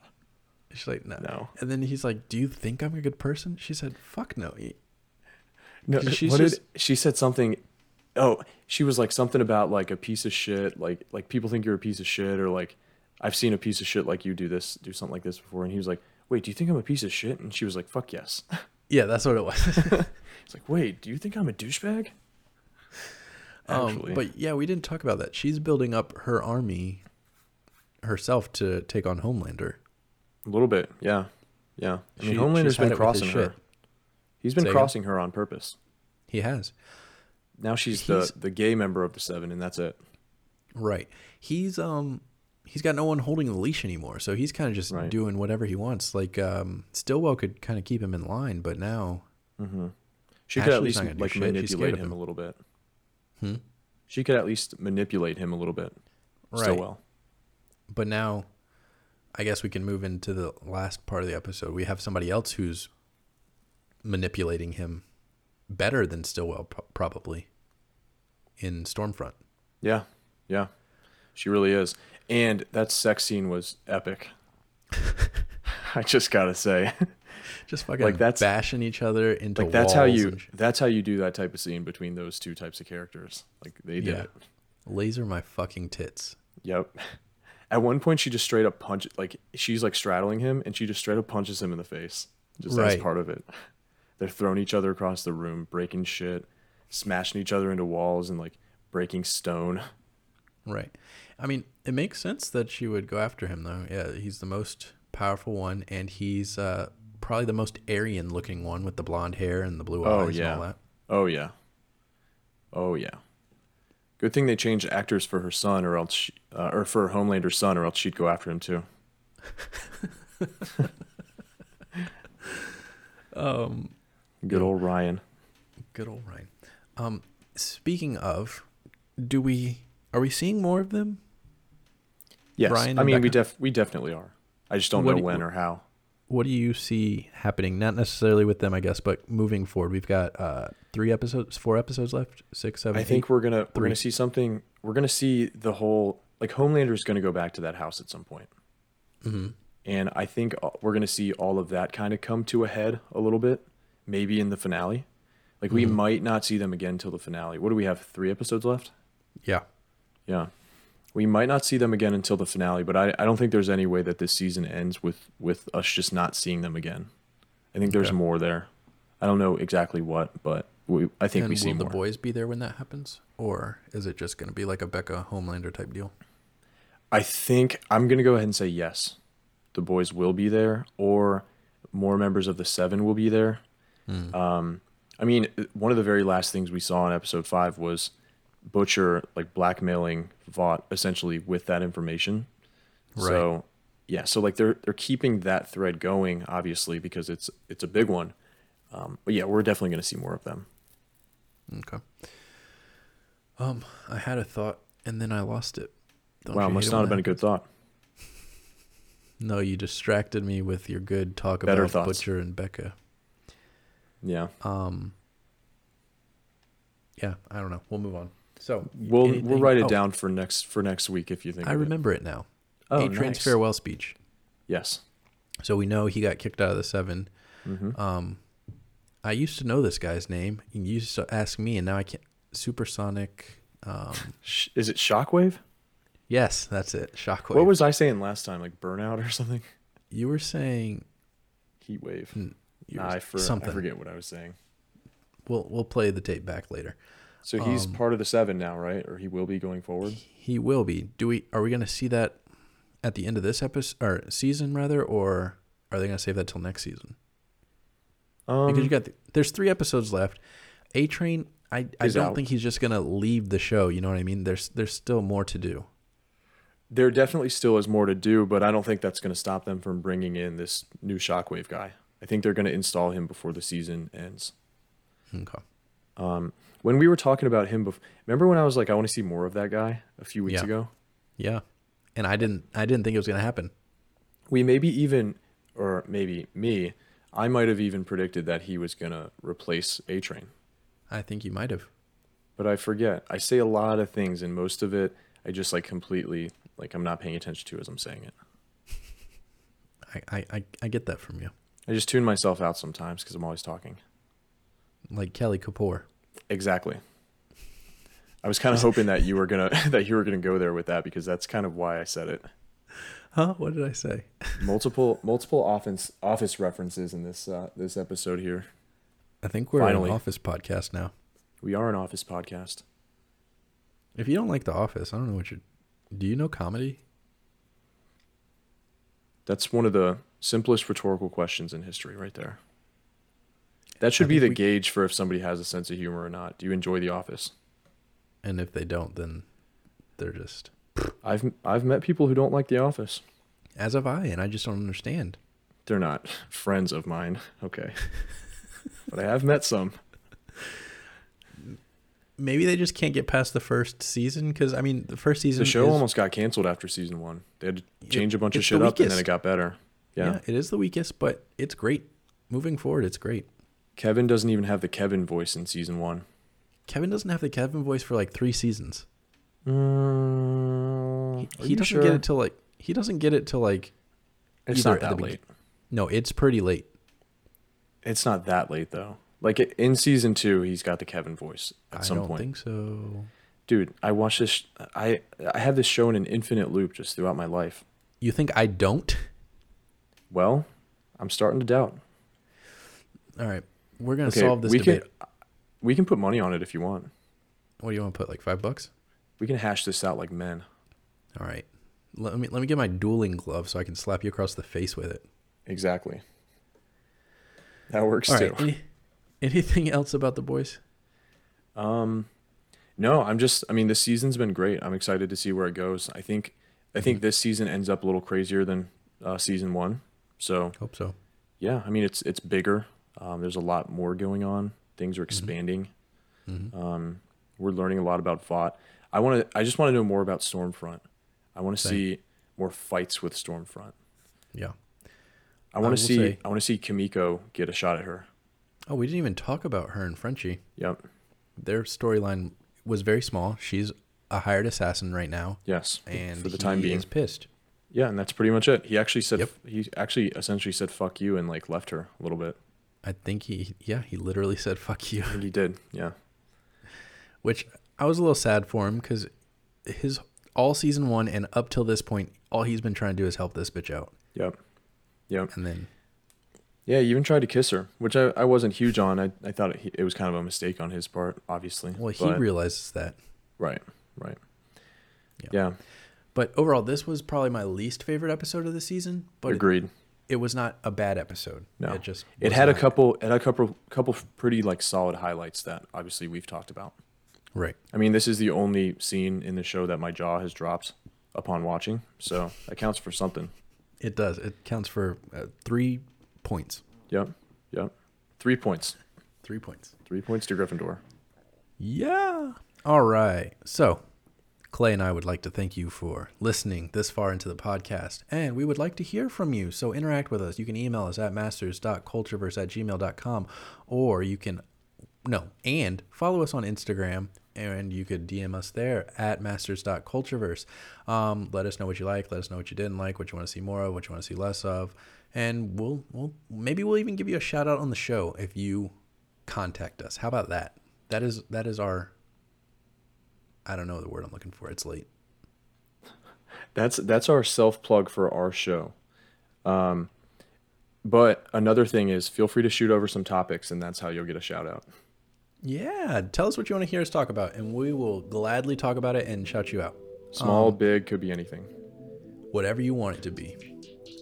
She's like, no. No. And then he's like, do you think I'm a good person? She said, fuck no. No, She's what just- did she said something? Oh, she was like something about like a piece of shit. Like like people think you're a piece of shit, or like I've seen a piece of shit like you do this, do something like this before. And he was like, "Wait, do you think I'm a piece of shit?" And she was like, "Fuck yes." *laughs* Yeah, that's what it was. It's like, *laughs* "Wait, do you think I'm a douchebag?" Um, but yeah, we didn't talk about that. She's building up her army herself to take on Homelander. A little bit, yeah, yeah. I mean, She- Homelander's she's been it with his crossing her. shit. He's been Say again? crossing her on purpose. He has. Now she's He's- the the gay member of the seven, and that's it. Right. He's um he's got no one holding the leash anymore, so he's kind of just Right. doing whatever he wants. Like um Stillwell could kind of keep him in line, but now She could at least not gonna do like shit. Manipulate him, him. a little bit. Hmm? She could at least manipulate him a little bit. Right. Stillwell. but now I guess we can move into the last part of the episode. We have somebody else who's manipulating him better than Stillwell probably in Stormfront. Yeah, yeah, she really is. And that sex scene was epic. *laughs* I just gotta say, *laughs* Just fucking Like, that's- bashing each other into like that's how you that's how you do that type of scene between those two types of characters. Like they did Yeah. it. laser my fucking tits. Yep. At one point, she just straight up punch like she's like straddling him, and she just straight up punches him in the face. Just Right. as part of it. They're throwing each other across the room, breaking shit, smashing each other into walls, and like breaking stone. Right. I mean, it makes sense that she would go after him, though. Yeah, he's the most powerful one, and he's uh, probably the most Aryan looking one with the blonde hair and the blue Oh, eyes yeah. and all that. Oh yeah. Oh yeah. Good thing they changed actors for her son, or else, she, uh, or for Homelander's son, or else she'd go after him too. *laughs* Um, Good old Ryan. good old Ryan. Um, speaking of, do we are we seeing more of them? Yes, Ryan I mean we def we definitely are. I just don't What know do- when or how. What do you see happening? Not necessarily with them, I guess, but moving forward. We've got uh, three episodes, four episodes left, six, seven. I think we're gonna we're gonna see something. We're gonna see the whole like Homelander is gonna go back to that house at some point, Mhm. and I think uh, we're gonna see all of that kind of come to a head a little bit, maybe in the finale. Like we Mhm. might not see them again till the finale. What do we have? Three episodes left. Yeah. Yeah. We might not see them again until the finale, but I, I don't think there's any way that this season ends with, with us just not seeing them again. I think there's Okay. more there. I don't know exactly what, but we, I think and we see will more. the boys be there when that happens, or is it just going to be like a Becca Homelander type deal? I think I'm gonna go ahead and say yes. The boys will be there, or more members of the Seven will be there. Hmm. Um, I mean, one of the very last things we saw in episode five was Butcher like blackmailing Vought essentially with that information. Right. So yeah, so like they're they're keeping that thread going, obviously, because it's it's a big one. Um, but yeah, we're definitely gonna see more of them. Okay. Um, I had a thought and then I lost it. Don't wow, must not have been a good thought. No, you distracted me with your good talk Better about thoughts. Butcher and Becca. Yeah, Um. Yeah, I don't know. We'll move on. So we'll we'll write it oh, down for next for next week if you think. I of it. remember it now. Oh, A Train's nice. farewell speech. Yes. So we know he got kicked out of the 7 hmm Um, I used to know this guy's name. You used to ask me, and now I can't. Supersonic. Um, *laughs* is it Shockwave? yes, that's it. Shockwave. What was I saying last time? Like burnout or something? you were saying? Heat wave. You Nah, were I, for, something. I forget what I was saying. We'll we'll play the tape back later. So he's Um, part of the seven now, right? Or he will be going forward. He will be. Do we? Are we going to see that at the end of this episode or season rather, or are they going to save that till next season? Um, Because you got the, there's three episodes left. A Train. I, I don't out. think he's just gonna leave the show. You know what I mean? There's there's still more to do. there definitely still is more to do, but I don't think that's going to stop them from bringing in this new Shockwave guy. I think they're going to install him before the season ends. Okay. Um, when we were talking about him, before, remember when I was like, I want to see more of that guy a few weeks Yeah. ago? Yeah. And I didn't I didn't think it was gonna happen. We maybe even, or maybe me, I might have even predicted that he was going to replace A Train. I think you might have. but I forget. I say a lot of things, and most of it I just like completely like I'm not paying attention to as I'm saying it. *laughs* I, I, I, I get that from you. I just tune myself out sometimes because I'm always talking. Like Kelly Kapoor. Exactly. I was kind of hoping that you were gonna *laughs* that you were gonna go there with that because that's kind of why I said it. Huh? What did I say? *laughs* Multiple multiple office office references in this uh, this episode here. I think we're Finally. an office podcast now. We are an office podcast. If you don't like The Office, I don't know what you do you know comedy? That's one of the simplest rhetorical questions in history, right there. That should I be the we- gauge for if somebody has a sense of humor or not. Do you enjoy The Office? And if they don't, then they're just I've I've met people who don't like The Office. as have I, and I just don't understand. They're not *laughs* friends of mine. Okay. but I have met some. Maybe they just can't get past the first season because I mean the first season. The show is- almost got canceled after season one. They had to change a bunch of shit up and then it got better. yeah. Yeah. it is the weakest, but it's great. Moving forward, it's great. Kevin doesn't even have the Kevin voice in season one. Kevin doesn't have the Kevin voice for like three seasons. Mm, He, he doesn't sure? get it till like he doesn't get it till like It's not that late. no, it's pretty late. It's not that late though. Like in season two, he's got the Kevin voice at some point. I don't think so. Dude, I watched this. I I have this show in an infinite loop just throughout my life. You think I don't? Well, I'm starting to doubt. All right, we're gonna Okay, solve this we debate. can we can put money on it if you want. What do you want to put? Like five bucks? We can hash this out like men. All right. Let me let me get my dueling glove so I can slap you across the face with it. Exactly. That works All too. right. Any, anything else about the boys? Um, no, I'm just. I mean, this season's been great. I'm excited to see where it goes. I think. I think this season ends up a little crazier than uh, season one. So Hope so. yeah, I mean, it's it's bigger. Um, there's a lot more going on. Things are expanding. Mhm. Um, we're learning a lot about Vought. I want to. I just want to know more about Stormfront. I want to see more fights with Stormfront. Yeah. I want to see. say- I want to see Kimiko get a shot at her. Oh, we didn't even talk about her and Frenchie. Yep. Their storyline was very small. She's a hired assassin right now, Yes. and for the he time being. is pissed. Yeah, and that's pretty much it. He actually said Yep. he actually essentially said "fuck you" and like left her a little bit. I think he, yeah, he literally said "fuck you," I think he did. Yeah. which I was a little sad for him because his all season one and up till this point, all he's been trying to do is help this bitch out, Yep. Yep. and then Yeah, he even tried to kiss her, which I, I wasn't huge on. I, I thought it, it was kind of a mistake on his part, obviously. Well, he but- realizes that. Right, right. Yeah. Yeah, But overall, this was probably my least favorite episode of the season. But agreed. it was not a bad episode. No. it just It had a couple, it had a couple, couple pretty like solid highlights that obviously we've talked about. right. I mean, this is the only scene in the show that my jaw has dropped upon watching, so that counts for something. It does. It counts for uh, three points. Yep, yep. Three points. Three points. Three points to Gryffindor. Yeah. All right. So, Clay and I would like to thank you for listening this far into the podcast, and we would like to hear from you. So, interact with us. You can email us at masters.cultureverse at gmail.com, or you can, no, and follow us on Instagram, and you could DM us there at masters.cultureverse. Um, let us know what you like. Let us know what you didn't like, what you want to see more of, what you want to see less of. And we'll, we'll maybe we'll even give you a shout out on the show if you contact us. How about that? That is that is our I don't know the word I'm looking for. It's late. That's that's our self plug for our show. Um, but another thing is, feel free to shoot over some topics, and that's how you'll get a shout out. Yeah, tell us what you want to hear us talk about, and we will gladly talk about it and shout you out. Small, Um, big, could be anything. Whatever you want it to be.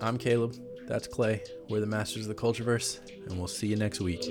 I'm Caleb. That's Clay. We're the masters of the Cultureverse, and we'll see you next week.